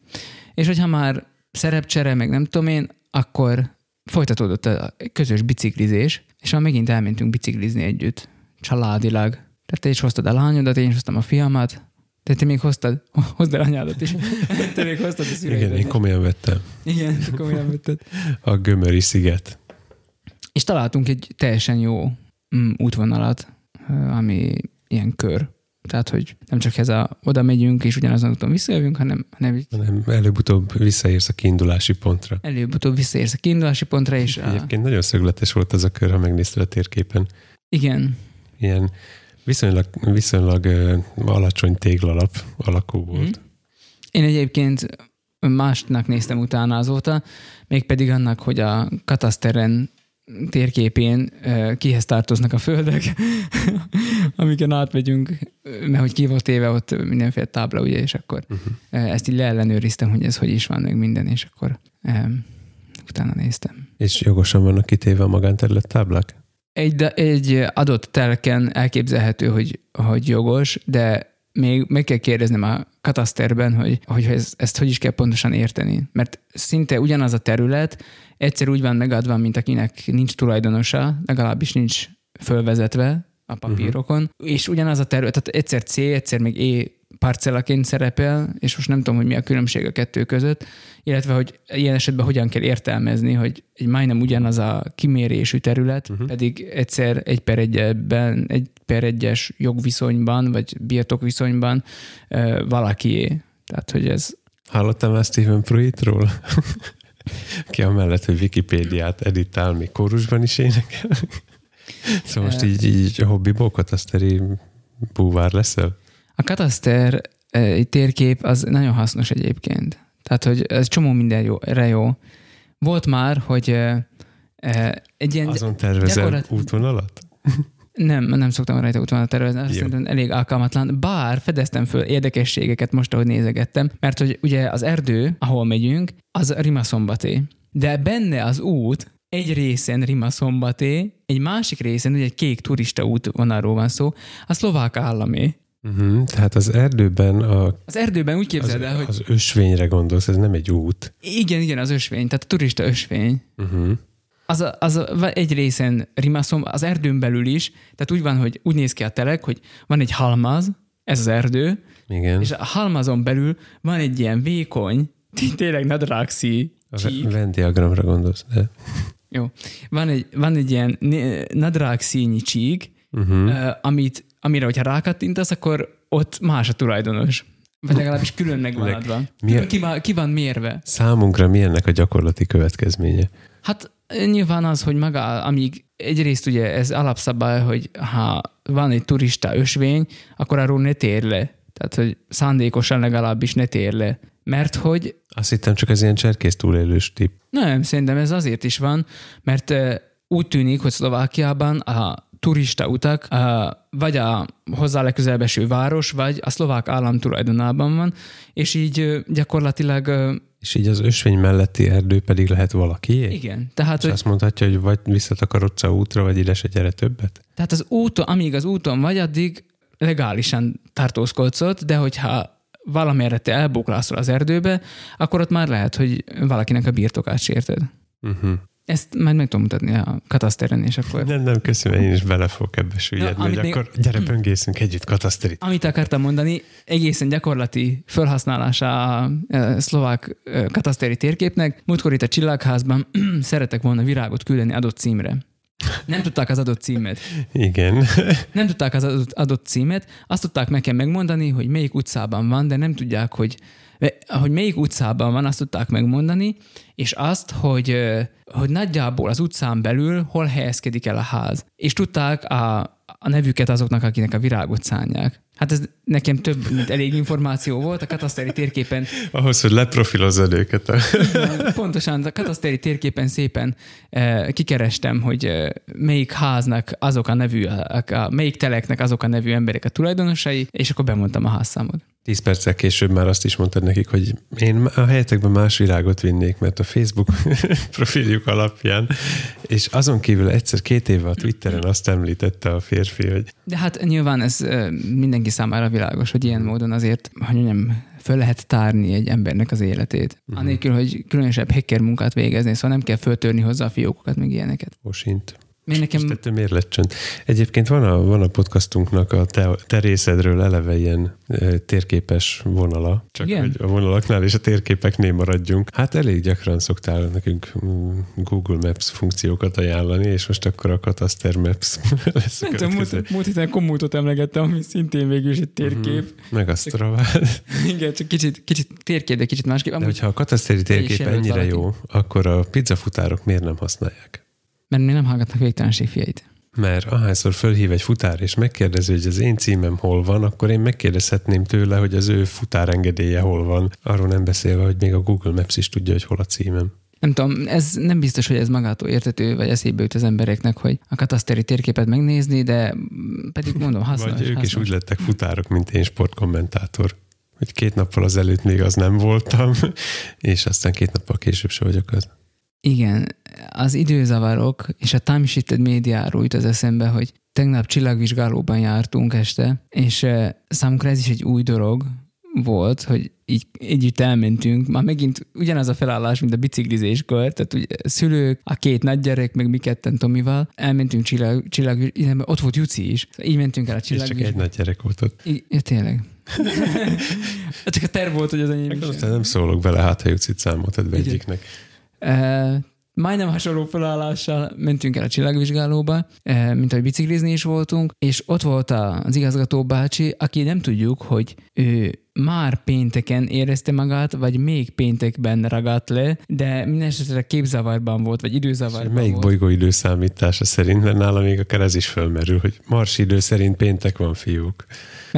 És hogyha már szerepcsere, meg nem tudom én, akkor folytatódott a közös biciklizés, és már megint elmentünk biciklizni együtt, családilag. Tehát te is hoztad a lányodat, én is hoztam a fiamat, de te még hoztad, hozd el anyádat is. Te még hoztad a szüleidet. Igen, én komolyan vettem. Igen, te komolyan vetted. A Gömöri sziget. És találtunk egy teljesen jó mm, útvonalat, ami ilyen kör. Tehát, hogy nem csak ez a oda megyünk, és ugyanazon úton visszajövünk, hanem, hanem hanem előbb-utóbb visszaérsz a kiindulási pontra. előbb-utóbb visszaérsz a kiindulási pontra, és a, Egyébként nagyon szögletes volt az a kör, ha megnézted a térképen. igen, Ilyen viszonylag, viszonylag alacsony téglalap alakú volt. Mhm. Én egyébként másnak néztem utána azóta, mégpedig annak, hogy a kataszteren térképén ö, kihez tartoznak a földek, amiken átmegyünk, mert hogy ki volt éve ott mindenféle tábla, ugye, és akkor Uh-huh. ezt így leellenőriztem, hogy ez hogy is van, meg minden, és akkor ö, utána néztem. És jogosan vannak kitéve a magánterület táblák? Egy, egy adott telken elképzelhető, hogy, hogy jogos, de még meg kell kérdeznem a kataszterben, hogy, hogy ez, ezt hogy is kell pontosan érteni. Mert szinte ugyanaz a terület, egyszer úgy van megadva, mint akinek nincs tulajdonosa, legalábbis nincs fölvezetve a papírokon, uh-huh. és ugyanaz a terület, tehát egyszer C, egyszer még E parcellaként szerepel, és most nem tudom, hogy mi a különbség a kettő között, illetve hogy ilyen esetben hogyan kell értelmezni, hogy egy majdnem ugyanaz a kimérésű terület, uh-huh. pedig egyszer egy per egyben, egy per egyes jogviszonyban, vagy birtokviszonyban ö, valakié. Tehát, hogy ez Hallottam már Stephen Pruittról? Ki amellett, hogy Wikipédiát editál, még kórusban is énekel. szóval most így, így hobbiból kataszteri búvár leszel? A kataszter egy térkép az nagyon hasznos egyébként. Tehát, hogy ez csomó minden jó. Volt már, hogy eh, eh, egy ilyen... Azon tervezel gyakorlat- útvonalat? Nem, nem szoktam rajta útvonalat tervezni, azt szerintem elég alkalmatlan. Bár fedeztem föl érdekességeket most, ahogy nézegettem, mert hogy ugye az erdő, ahol megyünk, az Rimaszombaté. De benne az út egy részen Rimaszombaté, egy másik részen, ugye egy kék turista útvonalról van szó, a szlovák államé. Uh-huh. Tehát az erdőben a, Az erdőben úgy az, képzeld el, hogy az ösvényre gondolsz, ez nem egy út. igen, igen, az ösvény, tehát a turista ösvény. Uh-huh. Az, a, az a, egy részen Rimaszom, az erdőn belül is, tehát úgy van, hogy úgy néz ki a telek, hogy van egy halmaz, ez az erdő, Igen. és a halmazon belül van egy ilyen vékony, tényleg nadrágszi A Venn diagramra gondolsz, de... Jó. Van egy, van egy ilyen nadrágszínyi csík, Uh-huh. uh, amit, amire, hogyha rákattintasz, akkor ott más a tulajdonos. Vagy legalábbis külön megvan adva. mi a- Külön ki, ki van mérve. Számunkra mi ennek a gyakorlati következménye? Hát nyilván az, hogy maga, amíg egyrészt ugye ez alapszabály, hogy ha van egy turista ösvény, akkor arról ne tér le. Tehát, hogy szándékosan legalábbis ne tér le. Mert hogy Azt hittem csak ez ilyen cserkész túlélős tip. nem, szerintem ez azért is van, mert úgy tűnik, hogy Szlovákiában a turista utak vagy a hozzá legközelebb eső város, vagy a szlovák állam tulajdonában van, és így gyakorlatilag És így az ösvény melletti erdő pedig lehet valakié? igen. Tehát, És hogy azt mondhatja, hogy vagy visszatakarodsz a útra, vagy ide se gyere többet? Tehát az úton, amíg az úton vagy, addig legálisan tartózkodsz ott, de hogyha valamire te elbuklászol az erdőbe, akkor ott már lehet, hogy valakinek a birtokát sérted. Uh-huh. Ezt majd meg tudom mutatni a kataszteren, és akkor... Nem, nem, köszönöm, én is bele fogok ebbe süllyedni, amit hogy még- akkor gyere, böngészünk együtt kataszterit. Amit akartam mondani, egészen gyakorlati felhasználása a szlovák kataszteri térképnek. Múltkor itt a Csillagházban szeretek volna virágot küldeni adott címre. Nem tudták az adott címet. Igen. Nem tudták az adott, adott címet, azt tudták nekem megmondani, hogy melyik utcában van, de nem tudják, hogy, hogy melyik utcában van, azt tudták megmondani, és azt, hogy, hogy nagyjából az utcán belül hol helyezkedik el a ház. És tudták a, a nevüket azoknak, akinek a virágot szánják. Hát ez nekem több, mint elég információ volt. A kataszteri térképen Ahhoz, hogy leprofilozod őket. Pontosan, a kataszteri térképen szépen eh, kikerestem, hogy eh, melyik háznak azok a nevű, a, a, melyik teleknek azok a nevű emberek a tulajdonosai, és akkor bemondtam a házszámot. Tíz perccel később már azt is mondtad nekik, hogy én a helyetekben más virágot vinnék, mert a Facebook profiljuk alapján, és azon kívül egyszer két évvel a Twitteren azt említette a férfi, hogy De hát nyilván ez mindenki számára világos, hogy ilyen módon azért, hogy mondjam, föl lehet tárni egy embernek az életét. Uh-huh. Anélkül, hogy különösebb hacker munkát végezni, szóval nem kell föltörni hozzá a fiókokat, meg ilyeneket. Osint. Még nekem miért lett csönd? Egyébként van a, van a podcastunknak a te, te részedről eleve ilyen e, térképes vonala, csak Igen? hogy a vonalaknál és a térképeknél maradjunk. Hát elég gyakran szoktál nekünk mm, Google Maps funkciókat ajánlani, és most akkor a Kataster Maps lesz a nem tudom, múlt, múlt héten komútot emlegettem, ami szintén végül is egy térkép. Meg a Stravát. Igen, csak kicsit, kicsit térkép, de kicsit másképp. De Amúgy, hogyha a kataszteri térkép ennyire valaki. jó, akkor a pizzafutárok miért nem használják? Mert még nem hallgatnak végtelenség fiait. Mert ahányszor fölhív egy futár, és megkérdezi, hogy az én címem hol van, akkor én megkérdezhetném tőle, hogy az ő futárengedélye hol van. Arról nem beszélve, hogy még a Google Maps is tudja, hogy hol a címem. Nem tudom, ez nem biztos, hogy ez magától értető, vagy eszébe jut az embereknek, hogy a kataszteri térképet megnézni, de pedig mondom, hasznos. Vagy ők hasznos. is úgy lettek futárok, mint én sportkommentátor. Hogy két nappal azelőtt még az nem voltam, és aztán két nappal később se vagyok az. Igen, az időzavarok és a time shifted médiáról jut az eszembe, hogy tegnap csillagvizsgálóban jártunk este, és számunkra ez is egy új dolog volt, hogy így együtt elmentünk, már megint ugyanaz a felállás, mint a biciklizéskor, tehát ugye szülők, a két nagygyerek, meg mi ketten Tomival, elmentünk csillag, csillag ott volt Juci is, így mentünk el a És csak egy csillagvizsgálóba. nagy gyerek volt ott. I- Ja, tényleg. csak a terv volt, hogy az enyém is. Aztán nem szólok bele, hát ha jutsz itt számoltad be egyiknek. E, majdnem hasonló felállással mentünk el a csillagvizsgálóba, mint ahogy biciklizni is voltunk, és ott volt a- az igazgató bácsi, aki nem tudjuk, hogy ő már pénteken érezte magát, vagy még péntekben ragadt le, de minden esetre képzavarban volt, vagy időzavarban Melyik volt. bolygó időszámítása szerint, mert nála még akár ez is fölmerül, hogy mars idő szerint péntek van, fiúk.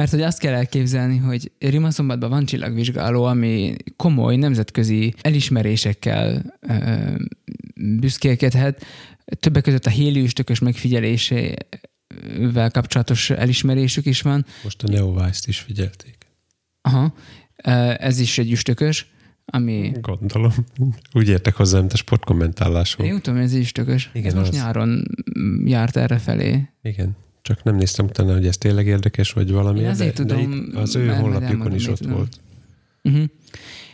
Mert hogy azt kell elképzelni, hogy Rimaszombatban van csillagvizsgáló, ami komoly nemzetközi elismerésekkel ö, büszkélkedhet. Többek között a héliüstökös megfigyelésével kapcsolatos elismerésük is van. Most a Neovice-t is figyelték. Aha. Ez is egy üstökös, ami... Gondolom. Úgy értek hozzá, mint a sportkommentálásról. Én tudom, ez egy üstökös. Igen, ez most az. nyáron járt erre felé. Igen. Csak nem néztem utána, hogy ez tényleg érdekes, vagy valami. Én azért de, tudom, de itt az ő honlapjukon is ott tudom. volt. Uh-huh.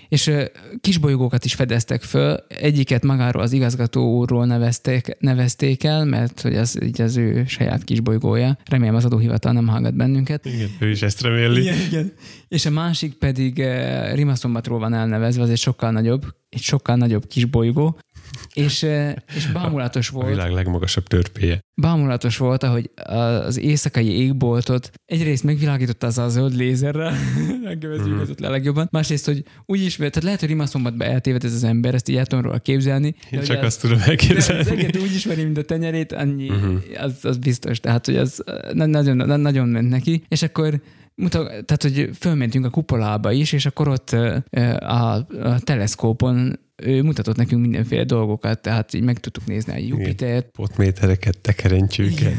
És ö, kisbolygókat is fedeztek föl, egyiket magáról az igazgató úrról nevezték, nevezték el, mert hogy az így az ő saját kisbolygója. Remélem az adóhivatal nem hallgat bennünket. Igen, ő is ezt reméli. Igen, igen. És a másik pedig uh, Rimaszombatról van elnevezve, az egy sokkal nagyobb, egy sokkal nagyobb kisbolygó. És, és bámulatos A volt. világ legmagasabb törpéje. Bámulatos volt, ahogy az éjszakai égboltot egyrészt megvilágította az a zöld lézerrel, engem ez jutott le legjobban. Másrészt, hogy úgy is, tehát lehet, hogy Rimaszombatba eltévedt ez az ember, ezt így el tudom róla képzelni. Én csak az- azt tudom de az elképzelni. úgy ismeri, mint a tenyerét, annyi, Mhm. uh-huh. az, az biztos. Tehát, hogy az na- nagyon, na- nagyon ment neki. És akkor mutat, tehát, hogy fölmentünk a kupolába is, és akkor ott a, a teleszkópon ő mutatott nekünk mindenféle dolgokat, tehát így meg tudtuk nézni a Jupitert, Potmétereket, tekerentyűket.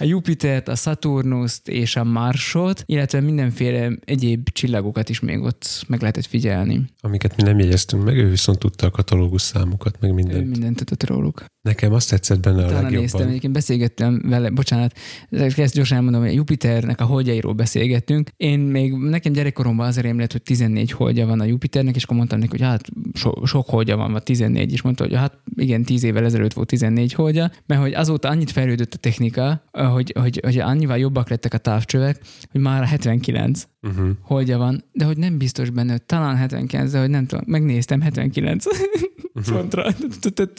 a Jupitert, a Saturnust és a Marsot, illetve mindenféle egyéb csillagokat is még ott meg lehetett figyelni. amiket mi nem jegyeztünk meg, ő viszont tudta a katalógus számokat, meg Ő mindent. mindent tudott róluk. Nekem azt tetszett benne a Utána néztem, legjobban. egyébként beszélgettem vele, bocsánat, ezt gyorsan elmondom, hogy Jupiternek a holdjairól beszélgettünk. Én még, nekem gyerekkoromban az rém lett, hogy 14 holdja van a Jupiternek, és akkor mondtam neki, hogy hát so, sok holdja van, vagy 14, és mondta, hogy hát igen, 10 évvel ezelőtt volt 14 holdja, mert hogy azóta annyit fejlődött a technika, hogy, hogy, hogy annyival jobbak lettek a távcsövek, hogy már 79 Uh-huh. holdja van, de hogy nem biztos benne, hogy talán 79, de hogy nem tudom, megnéztem 79 pontra,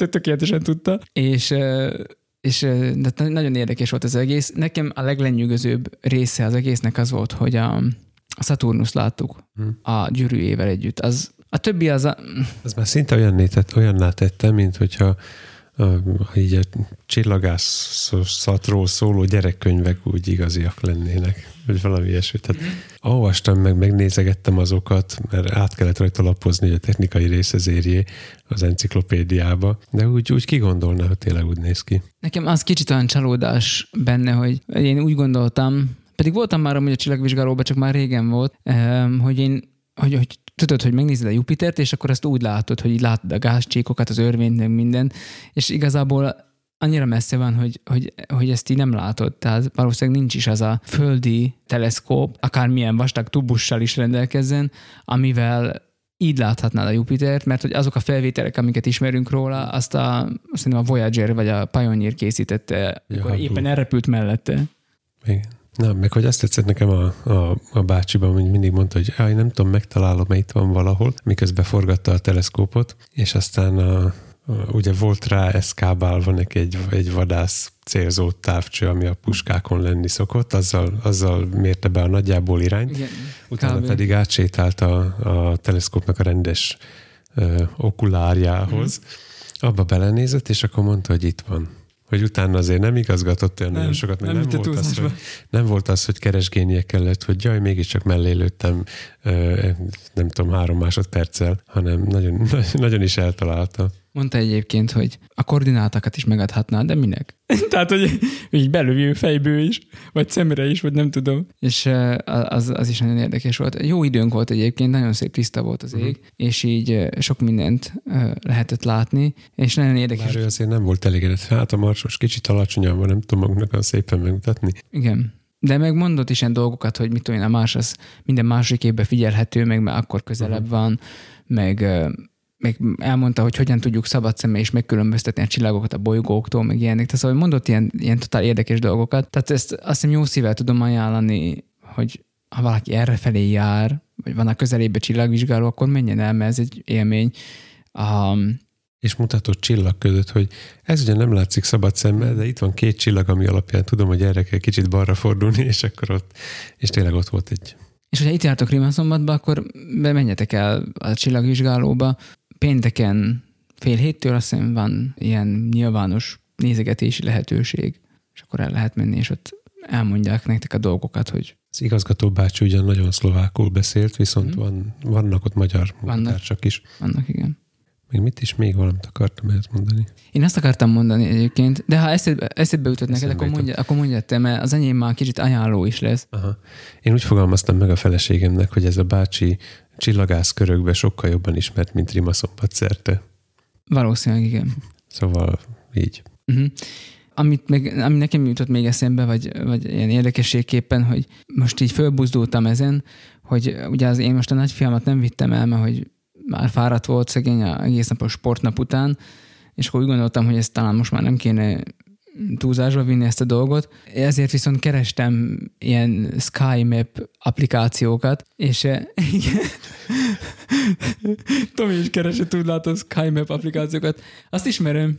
tökéletesen tudta. És, és de nagyon érdekes volt az egész. Nekem a leglenyűgözőbb része az egésznek az volt, hogy a, a Saturnus láttuk Hm. a gyűrűjével együtt. Az, a többi az a, Ez már szinte olyan nétett, olyanná tette, mint hogyha a, így a csillagászatról szóló gyerekkönyvek úgy igaziak lennének, vagy valami ilyesmi. Tehát olvastam meg, megnézegettem azokat, mert át kellett rajta lapozni, hogy a technikai rész az érjé az enciklopédiába, de úgy, úgy kigondolná, hogy tényleg úgy néz ki. nekem az kicsit olyan csalódás benne, hogy én úgy gondoltam, pedig voltam már amúgy a csillagvizsgálóban, csak már régen volt, hogy én hogy, hogy tudod, hogy megnézed a Jupitert, és akkor azt úgy látod, hogy így látod a gázcsíkokat, az örvényt, meg minden, és igazából annyira messze van, hogy, hogy, hogy ezt így nem látod. Tehát valószínűleg nincs is az a földi teleszkóp, akármilyen vastag tubussal is rendelkezzen, amivel így láthatnád a Jupitert, mert hogy azok a felvételek, amiket ismerünk róla, azt a, szerintem a Voyager vagy a Pioneer készítette, Ja, amikor Hubble. éppen elrepült mellette. Igen. Na, meg hogy azt tetszett nekem a, a, a bácsiban, hogy mindig mondta, hogy "Á, én nem tudom, megtalálom, mert itt van valahol, miközben forgatta a teleszkópot, és aztán a, a, ugye volt rá eszkábálva neki egy, egy vadász célzó távcső, ami a puskákon lenni szokott, azzal, azzal mérte be a nagyjából irányt, Igen, utána kb. pedig átsétált a, a teleszkópnak a rendes ö, okulárjához, abba belenézett, és akkor mondta, hogy itt van. Hogy utána azért nem igazgatott olyan Nem, nagyon sokat, mert nem nem, volt az, hogy, nem volt az, hogy keresgénie kellett, hogy jaj, mégiscsak mellé lőttem, nem tudom, három másodperccel, hanem nagyon, nagyon is eltalálta. Mondta egyébként, hogy a koordinátákat is megadhatná, de minek? Tehát, hogy így belövi ő fejből is, vagy szemre is, vagy nem tudom. És az, az is nagyon érdekes volt. Jó időnk volt egyébként, nagyon szép tiszta volt az ég, Mhm. és így sok mindent eh, lehetett látni, és nagyon érdekes. Bár ő azért nem volt elégedett. Hát a marsos kicsit alacsonyabb nem tudom magunknak olyan szépen megmutatni. Igen. De meg mondott is ilyen dolgokat, hogy mit tudom én, a más az minden másik évben figyelhető, meg már akkor közelebb Mhm. van, meg, ö, meg elmondta, hogy hogyan tudjuk szabad szemmel is megkülönböztetni a csillagokat a bolygóktól, meg ilyenek. Tehát szóval mondott ilyen, ilyen totál érdekes dolgokat. Tehát ezt azt hiszem jó szívvel tudom ajánlani, hogy ha valaki errefelé jár, vagy van a közelébe csillagvizsgáló, akkor menjen el, mert ez egy élmény. Um, és mutatott csillag között, hogy ez ugye nem látszik szabad szemmel, de itt van két csillag, ami alapján tudom, hogy erre kell kicsit balra fordulni, és akkor ott, és tényleg ott volt egy És hogyha itt jártok Rimaszombatba, akkor bemenjetek el a csillagvizsgálóba. Pénteken fél héttől azt hiszem van ilyen nyilvános nézegetési lehetőség, és akkor el lehet menni, és ott elmondják nektek a dolgokat, hogy Az igazgató bácsi ugyan nagyon szlovákul beszélt, viszont Mhm. van, vannak ott magyar munkatársak is. vannak, igen. Még mit is, még valamit akartam ezt mondani. Én azt akartam mondani egyébként, de ha eszedbe, eszedbe jutott neked, akkor mondja, akkor mondjad te, mert az enyém már kicsit ajánló is lesz. Aha. Én úgy fogalmaztam meg a feleségemnek, hogy ez a bácsi csillagász körökbe sokkal jobban ismert, mint Rimaszombat szerte. Valószínűleg igen. Szóval így. Uh-huh. amit még, ami nekem jutott még eszembe, vagy, vagy ilyen érdekességképpen, hogy most így fölbuzdultam ezen, hogy ugye az én most a nagyfiamat nem vittem el, mert hogy már fáradt volt szegény a egész napos sportnap után, és akkor úgy gondoltam, hogy ezt talán most már nem kéne túlzásba vinni ezt a dolgot. Ezért viszont kerestem ilyen Sky Map applikációkat, és eh, igen, Tomi is keresi, tud látni Sky Map applikációkat. Azt ismerem,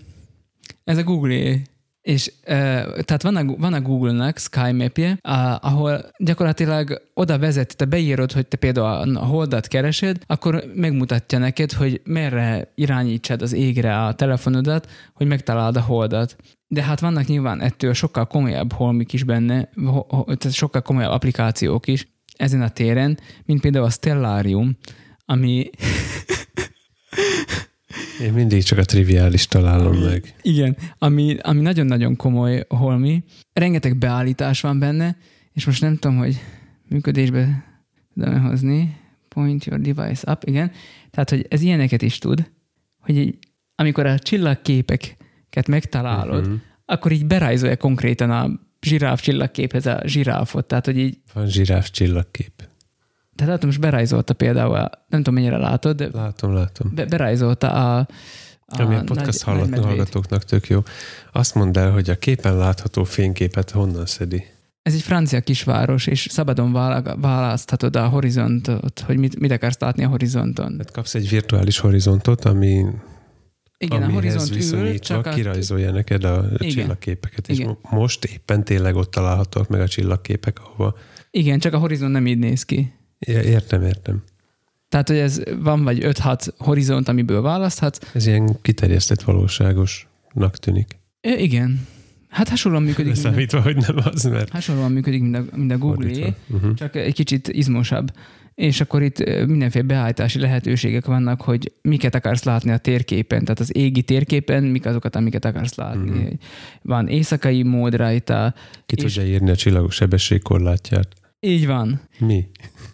ez a Google és tehát van a, van a Google-nak Sky Mapje, uh, ahol gyakorlatilag oda vezet, te beírod, hogy te például a holdat keresed, akkor megmutatja neked, hogy merre irányítsad az égre a telefonodat, hogy megtaláld a holdat. De hát vannak nyilván ettől sokkal komolyabb holmik is benne, tehát sokkal komolyabb applikációk is ezen a téren, mint például a Stellarium, ami Én mindig csak a triviális találom ami, meg. Igen, ami, ami nagyon-nagyon komoly holmi. Rengeteg beállítás van benne, és most nem tudom, hogy működésbe tudom hozni. Point your device up, igen. Tehát, hogy ez ilyeneket is tud, hogy így, amikor a csillagképeket megtalálod, uh-huh. akkor így berajzolja konkrétan a zsiráf csillagképhez a zsiráfot. Tehát, hogy így... Van zsiráf csillagkép. Tehát látom, most berajzolta például, nem tudom mennyire látod, de látom, látom. Be, berajzolta a, a Ami a podcast nagy, hallgatóknak tök jó. Azt mondd el, hogy a képen látható fényképet honnan szedi? Ez egy francia kisváros, és szabadon választhatod a horizontot, hogy mit, mit akarsz látni a horizonton. Hát kapsz egy virtuális horizontot, ami igen, a horizont ül, csak kirajzolja a... neked a igen. csillagképeket. Igen. És most éppen tényleg ott találhatóak meg a csillagképek, ahova... Igen, csak a horizont nem így néz ki. Értem, értem. Tehát, hogy ez van vagy 5-6 horizont, amiből választhatsz. Ez ilyen kiterjesztett valóságosnak tűnik. É, igen. Hát hasonlóan működik. Számítva, hogy nem az, mert... Hasonlóan működik, mint a, mint a Google, uh-huh. csak egy kicsit izmosabb. És akkor itt mindenféle beállítási lehetőségek vannak, hogy miket akarsz látni a térképen, tehát az égi térképen, mik azokat, amiket akarsz látni. Uh-huh. Van éjszakai mód rajta. Ki és... tudja írni a csillagos sebességkorlátját? Így van. Mi?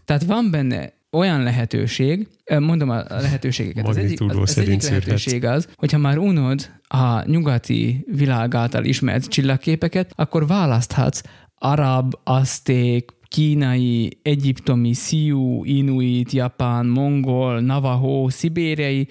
Tehát van benne olyan lehetőség, mondom a lehetőségeket. Az egyik, az, az egyik lehetőség az, hogyha már unod a nyugati világ által ismert csillagképeket, akkor választhatsz arab, azték, kínai, egyiptomi, sziú, inuit, japán, mongol, navajo, szibériai,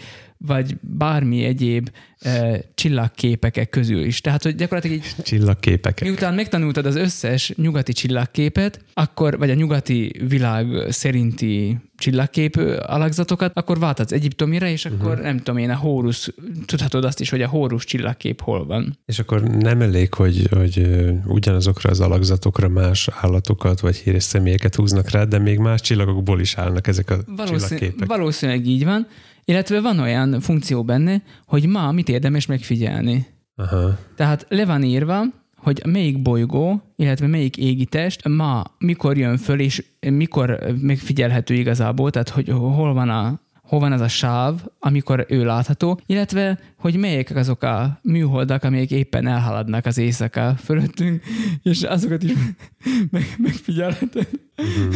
vagy bármi egyéb e, csillagképek közül is. Tehát, hogy gyakorlatilag így... Csillagképek. Miután megtanultad az összes nyugati csillagképet, akkor, vagy a nyugati világ szerinti csillagkép alakzatokat, akkor váltatsz egyiptomira, és akkor uh-huh. nem tudom én, a Hórusz, tudhatod azt is, hogy a Hórusz csillagkép hol van. És akkor nem elég, hogy, hogy ugyanazokra az alakzatokra más állatokat vagy híres személyeket húznak rá, de még más csillagokból is állnak ezek a Valószín, csillagképek. Valószínűleg így van. Illetve van olyan funkció benne, hogy ma mit érdemes megfigyelni. Aha. Tehát le van írva, hogy melyik bolygó, illetve melyik égitest ma mikor jön föl, és mikor megfigyelhető igazából, tehát hogy hol van a hol van az a sáv, amikor ő látható, illetve hogy melyek azok a műholdak, amelyek éppen elhaladnak az éjszaka fölöttünk, és azokat is meg, megfigyelheted. Uh-huh.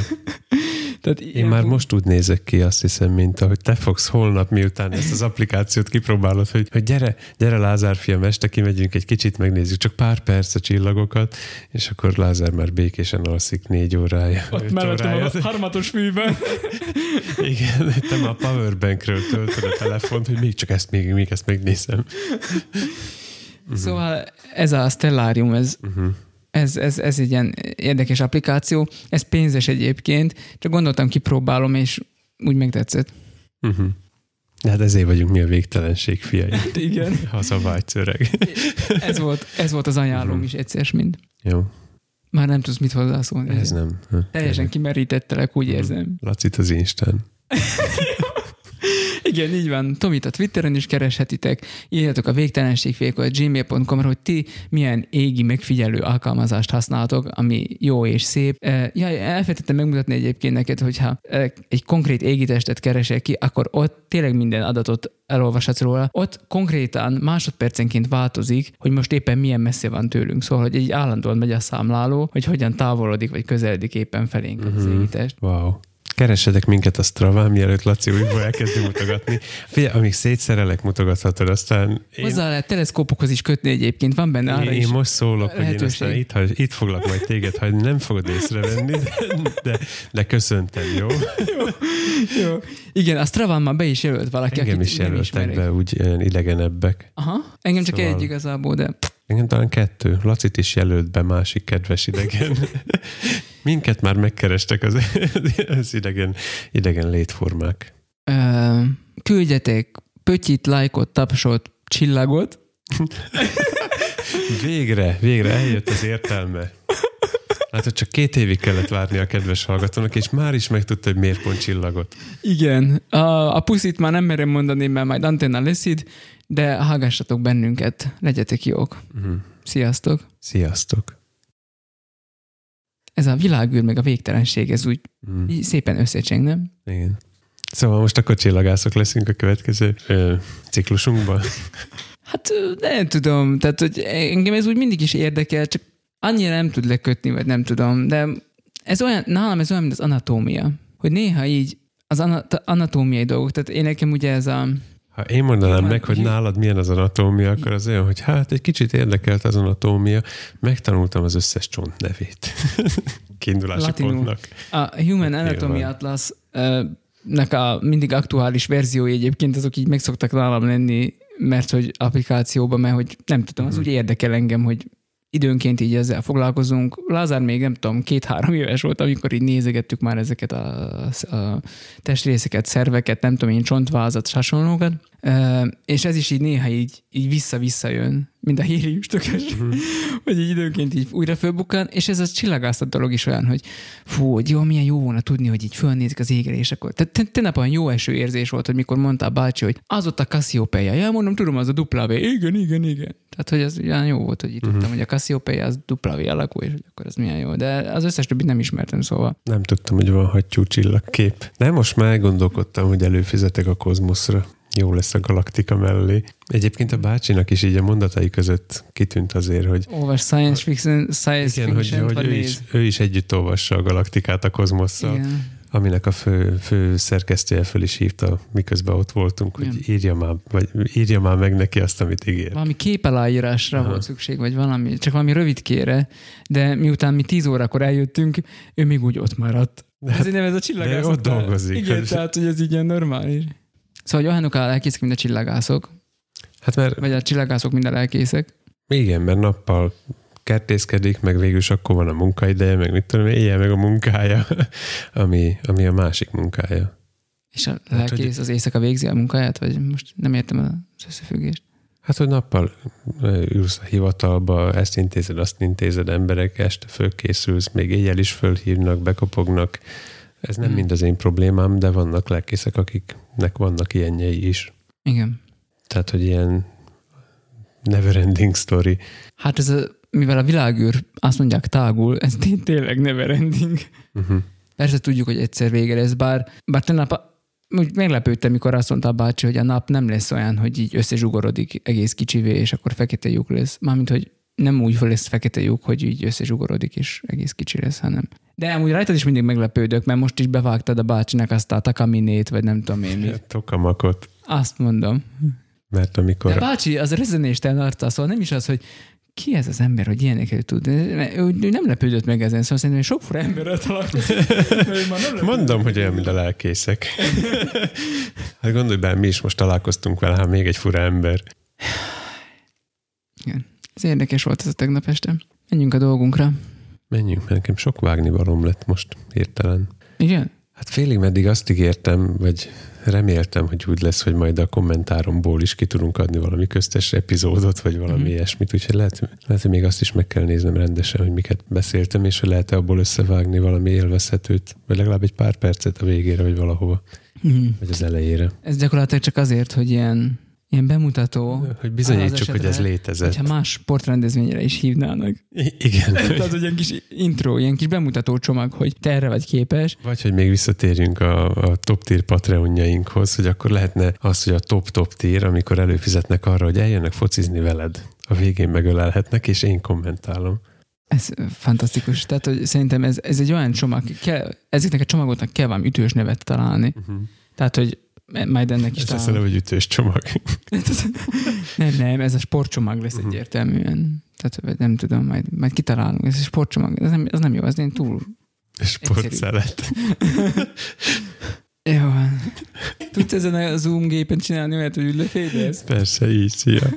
Tehát Én már fog... most úgy nézek ki, azt hiszem, mint ahogy te fogsz holnap, miután ezt az applikációt kipróbálod, hogy, hogy gyere, gyere Lázár fiam, este kimegyünk egy kicsit, megnézzük csak pár perc a csillagokat, és akkor Lázár már békésen alszik négy órája. Ott mellettem a harmatos műben. Igen, te a powerbankről töltöd a telefont, hogy még csak ezt, még, még ezt megnézem. Szóval ez a Stellarium, ez uh-huh ez, ez, ez egy ilyen érdekes applikáció. Ez pénzes egyébként, csak gondoltam, kipróbálom, és úgy megtetszett. Uh-huh. Hát ezért vagyunk mi a végtelenség fiai. Igen. Hazavágysz öreg. ez, volt, ez volt az ajánlóm uh-huh. is egyszer mind. Jó. Már nem tudsz mit hozzászólni. Ez nem. Teljesen kimerítettelek, úgy érzem. Lacit az Instán. Igen, így van. Tomit a Twitteren is kereshetitek. Írjatok a végtelenségfékot gmail.com hogy ti milyen égi megfigyelő alkalmazást használtok, ami jó és szép. Ja, elfelejtettem megmutatni egyébként neked, hogyha egy konkrét égitestet keresel ki, akkor ott tényleg minden adatot elolvashatsz róla. Ott konkrétan másodpercenként változik, hogy most éppen milyen messze van tőlünk. Szóval, hogy egy állandóan megy a számláló, hogy hogyan távolodik vagy közeledik éppen felénk uh-huh. az mhm. égitest. Wow. Keressetek minket a Straván, mielőtt Laci újból elkezdi mutogatni. Figyelj, amíg szétszerelek, mutogathatod, aztán én, Hozzá lehet teleszkópokhoz is kötni egyébként, van benne arra én is. most szólok, hogy én lehetőség. aztán itt, hagy, itt foglak majd téged hagyni, nem fogod észrevenni, de, de, de köszöntem, jó? Jó. Igen, a Straván már be is jelölt valaki, Engem akit is jelöltek be úgy ilyen idegenebbek. Aha, engem csak Szóval- egy igazából, de Engem talán kettő. Lacit is jelölt be másik kedves idegen. Minket már megkerestek az, az idegen, idegen létformák. ö, küldjetek pötyit, lájkot, tapsot, csillagot. Végre, végre eljött az értelme. Hát csak két évig kellett várni a kedves hallgatónak, és már is megtudta, hogy miért pont csillagot. Igen, a, a puszit már nem merem mondani, mert majd antenna lesz itt, de hallgassatok bennünket, legyetek jók. Uh-huh. Sziasztok! Sziasztok! Ez a világűr, meg a végtelenség, ez úgy Mm, így szépen összecseng, nem? igen. Szóval most akkor csillagászok leszünk a következő ö, ciklusunkban. Hát nem tudom, tehát hogy engem ez úgy mindig is érdekel, csak annyira nem tud lekötni, vagy nem tudom, de ez olyan, nálam ez olyan, mint az anatómia, hogy néha így az ana- anatómiai dolgok, tehát én nekem ugye ez a, Ha én mondanám meg, hogy nálad milyen az anatómia, akkor az olyan, hogy hát egy kicsit érdekelt az anatómia, megtanultam az összes csont nevét. Kiindulási Latinul. pontnak. a Human Anatomy. Atlas nek a mindig aktuális verziói egyébként azok így meg szoktak nálam lenni, mert hogy applikációban, mert hogy nem tudom, az Mhm. úgy érdekel engem, hogy időnként így ezzel foglalkozunk. Lázár még nem tudom, két-három éves volt, amikor így nézegettük már ezeket a, a testrészeket, szerveket, nem tudom én, csontvázat, hasonlókat. És ez is így néha így, így vissza-vissza jön, mint a híri tökös, hogy így időnként így újra fölbukkan, és ez a csillagászat dolog is olyan, hogy fú, hogy jó, milyen jó volna tudni, hogy így fölnézik az égre, és akkor. Tehát te- tegnap olyan jó eső érzés volt, hogy mikor mondta a bácsi, hogy az ott a Cassiopeia. Ja, mondom, tudom, az a dupla V. Igen, igen, igen. Tehát, hogy ez olyan jó volt, hogy így tudtam, hogy a Cassiopeia az dupla V alakú, és akkor ez milyen jó. De az összes többit nem ismertem, szóval. Nem tudtam, hogy van hattyú csillagkép. De most már gondolkodtam, hogy előfizetek a kozmoszra. Jó lesz a galaktika mellé. Egyébként a bácsinak is így a mondatai között kitűnt azért, hogy Olvas science fiction, science igen, hogy, fiction, hogy ő, is, ő is együtt olvassa a galaktikát a kozmosszal. Igen. aminek a fő, fő szerkesztője föl is hívta, miközben ott voltunk, hogy Igen. írja már, vagy írja már meg neki azt, amit ígér. Valami képeláírásra Aha. volt szükség, vagy valami, csak valami rövidkére, de miután mi tíz órakor eljöttünk, ő még úgy ott maradt. De Hát, Ezért nem ez a csillagászat. ott dolgozik. Igen, Hát- tehát, hogy ez így ilyen normális. Szóval, hogy olyanok áll elkészek, mint a csillagászok, Hát mert vagy a csillagászok minden elkészek. igen, mert nappal kertészkedik, meg végül is akkor van a munkaideje, meg mit tudom, én, éjjel meg a munkája, ami, ami a másik munkája. És a Hát, lelkész az éjszaka végzi a munkáját, vagy most nem értem az összefüggést. Hát, hogy nappal ülsz a hivatalba, ezt intézed, azt intézed, emberek, este fölkészülsz, még éjjel is fölhívnak, bekopognak. Ez nem Hmm. mind az én problémám, de vannak lelkészek, akiknek vannak ilyenjei is. Igen. Tehát, hogy ilyen never ending story. Hát ez a, mivel a világűr azt mondják tágul, ez té- tényleg never ending. Uh-huh. Persze tudjuk, hogy egyszer vége lesz, bár, bár tegnap úgy meglepődtem, mikor azt mondta a bácsi, hogy a nap nem lesz olyan, hogy így összezsugorodik egész kicsivé, és akkor fekete lyuk lesz. Mármint, hogy nem úgy lesz fekete lyuk, hogy így összezsugorodik, és egész kicsi lesz, hanem. De amúgy rajtad is mindig meglepődök, mert most is bevágtad a bácsinak azt a takaminét, vagy nem tudom én mit. Tokamakot. Azt mondom. Mert amikor... De a bácsi az rezenéstelen arca, szóval nem is az, hogy ki ez az ember, hogy ilyeneket tud. Ő, nem lepődött meg ezen, szóval szerintem sok fura emberrel találkozik. Mondom, hogy olyan, mint a lelkészek. hát gondolj bele, mi is most találkoztunk vele, hát még egy fura ember. Igen. Ez érdekes volt ez a tegnap este. Menjünk a dolgunkra. Menjünk, mert nekem sok vágni valóm lett most hirtelen. Igen? Hát félig meddig azt ígértem, vagy reméltem, hogy úgy lesz, hogy majd a kommentáromból is ki tudunk adni valami köztes epizódot, vagy valami Mhm. mm-hmm. ilyesmit, úgyhogy lehet, lehet, hogy még azt is meg kell néznem rendesen, hogy miket beszéltem, és hogy lehet-e abból összevágni valami élvezhetőt, vagy legalább egy pár percet a végére, vagy valahova, Mhm. vagy az elejére. Ez gyakorlatilag csak azért, hogy ilyen, ilyen bemutató, Hogy bizonyítsuk, Az hogy ez esetre, létezett. hogyha más sportrendezvényre is hívnának. I- igen. Tehát, hogy ilyen kis intro, ilyen kis bemutató csomag, hogy te erre vagy képes. Vagy hogy még visszatérjünk a, a top tier Patreonjainkhoz, hogy akkor lehetne az, hogy a top-top tier, amikor előfizetnek arra, hogy eljönnek focizni veled, a végén megölelhetnek, és én kommentálom. Ez fantasztikus. Tehát, hogy szerintem ez, ez egy olyan csomag, kell, ezeknek a csomagoknak kell valami ütős nevet találni. Uh-huh. Tehát, hogy majd ennek is Ez lesz a találunk. neve, hogy ütős csomag. Nem, nem, ez a sportcsomag lesz Mhm. egyértelműen. Tehát nem tudom, majd, majd kitalálunk. Ez egy sportcsomag. Ez nem, ez nem jó, ez én túl... Sportszelet. Jó van. Tudsz ezen a Zoom gépen csinálni olyat, hogy ülőfédez? Persze, így, szia.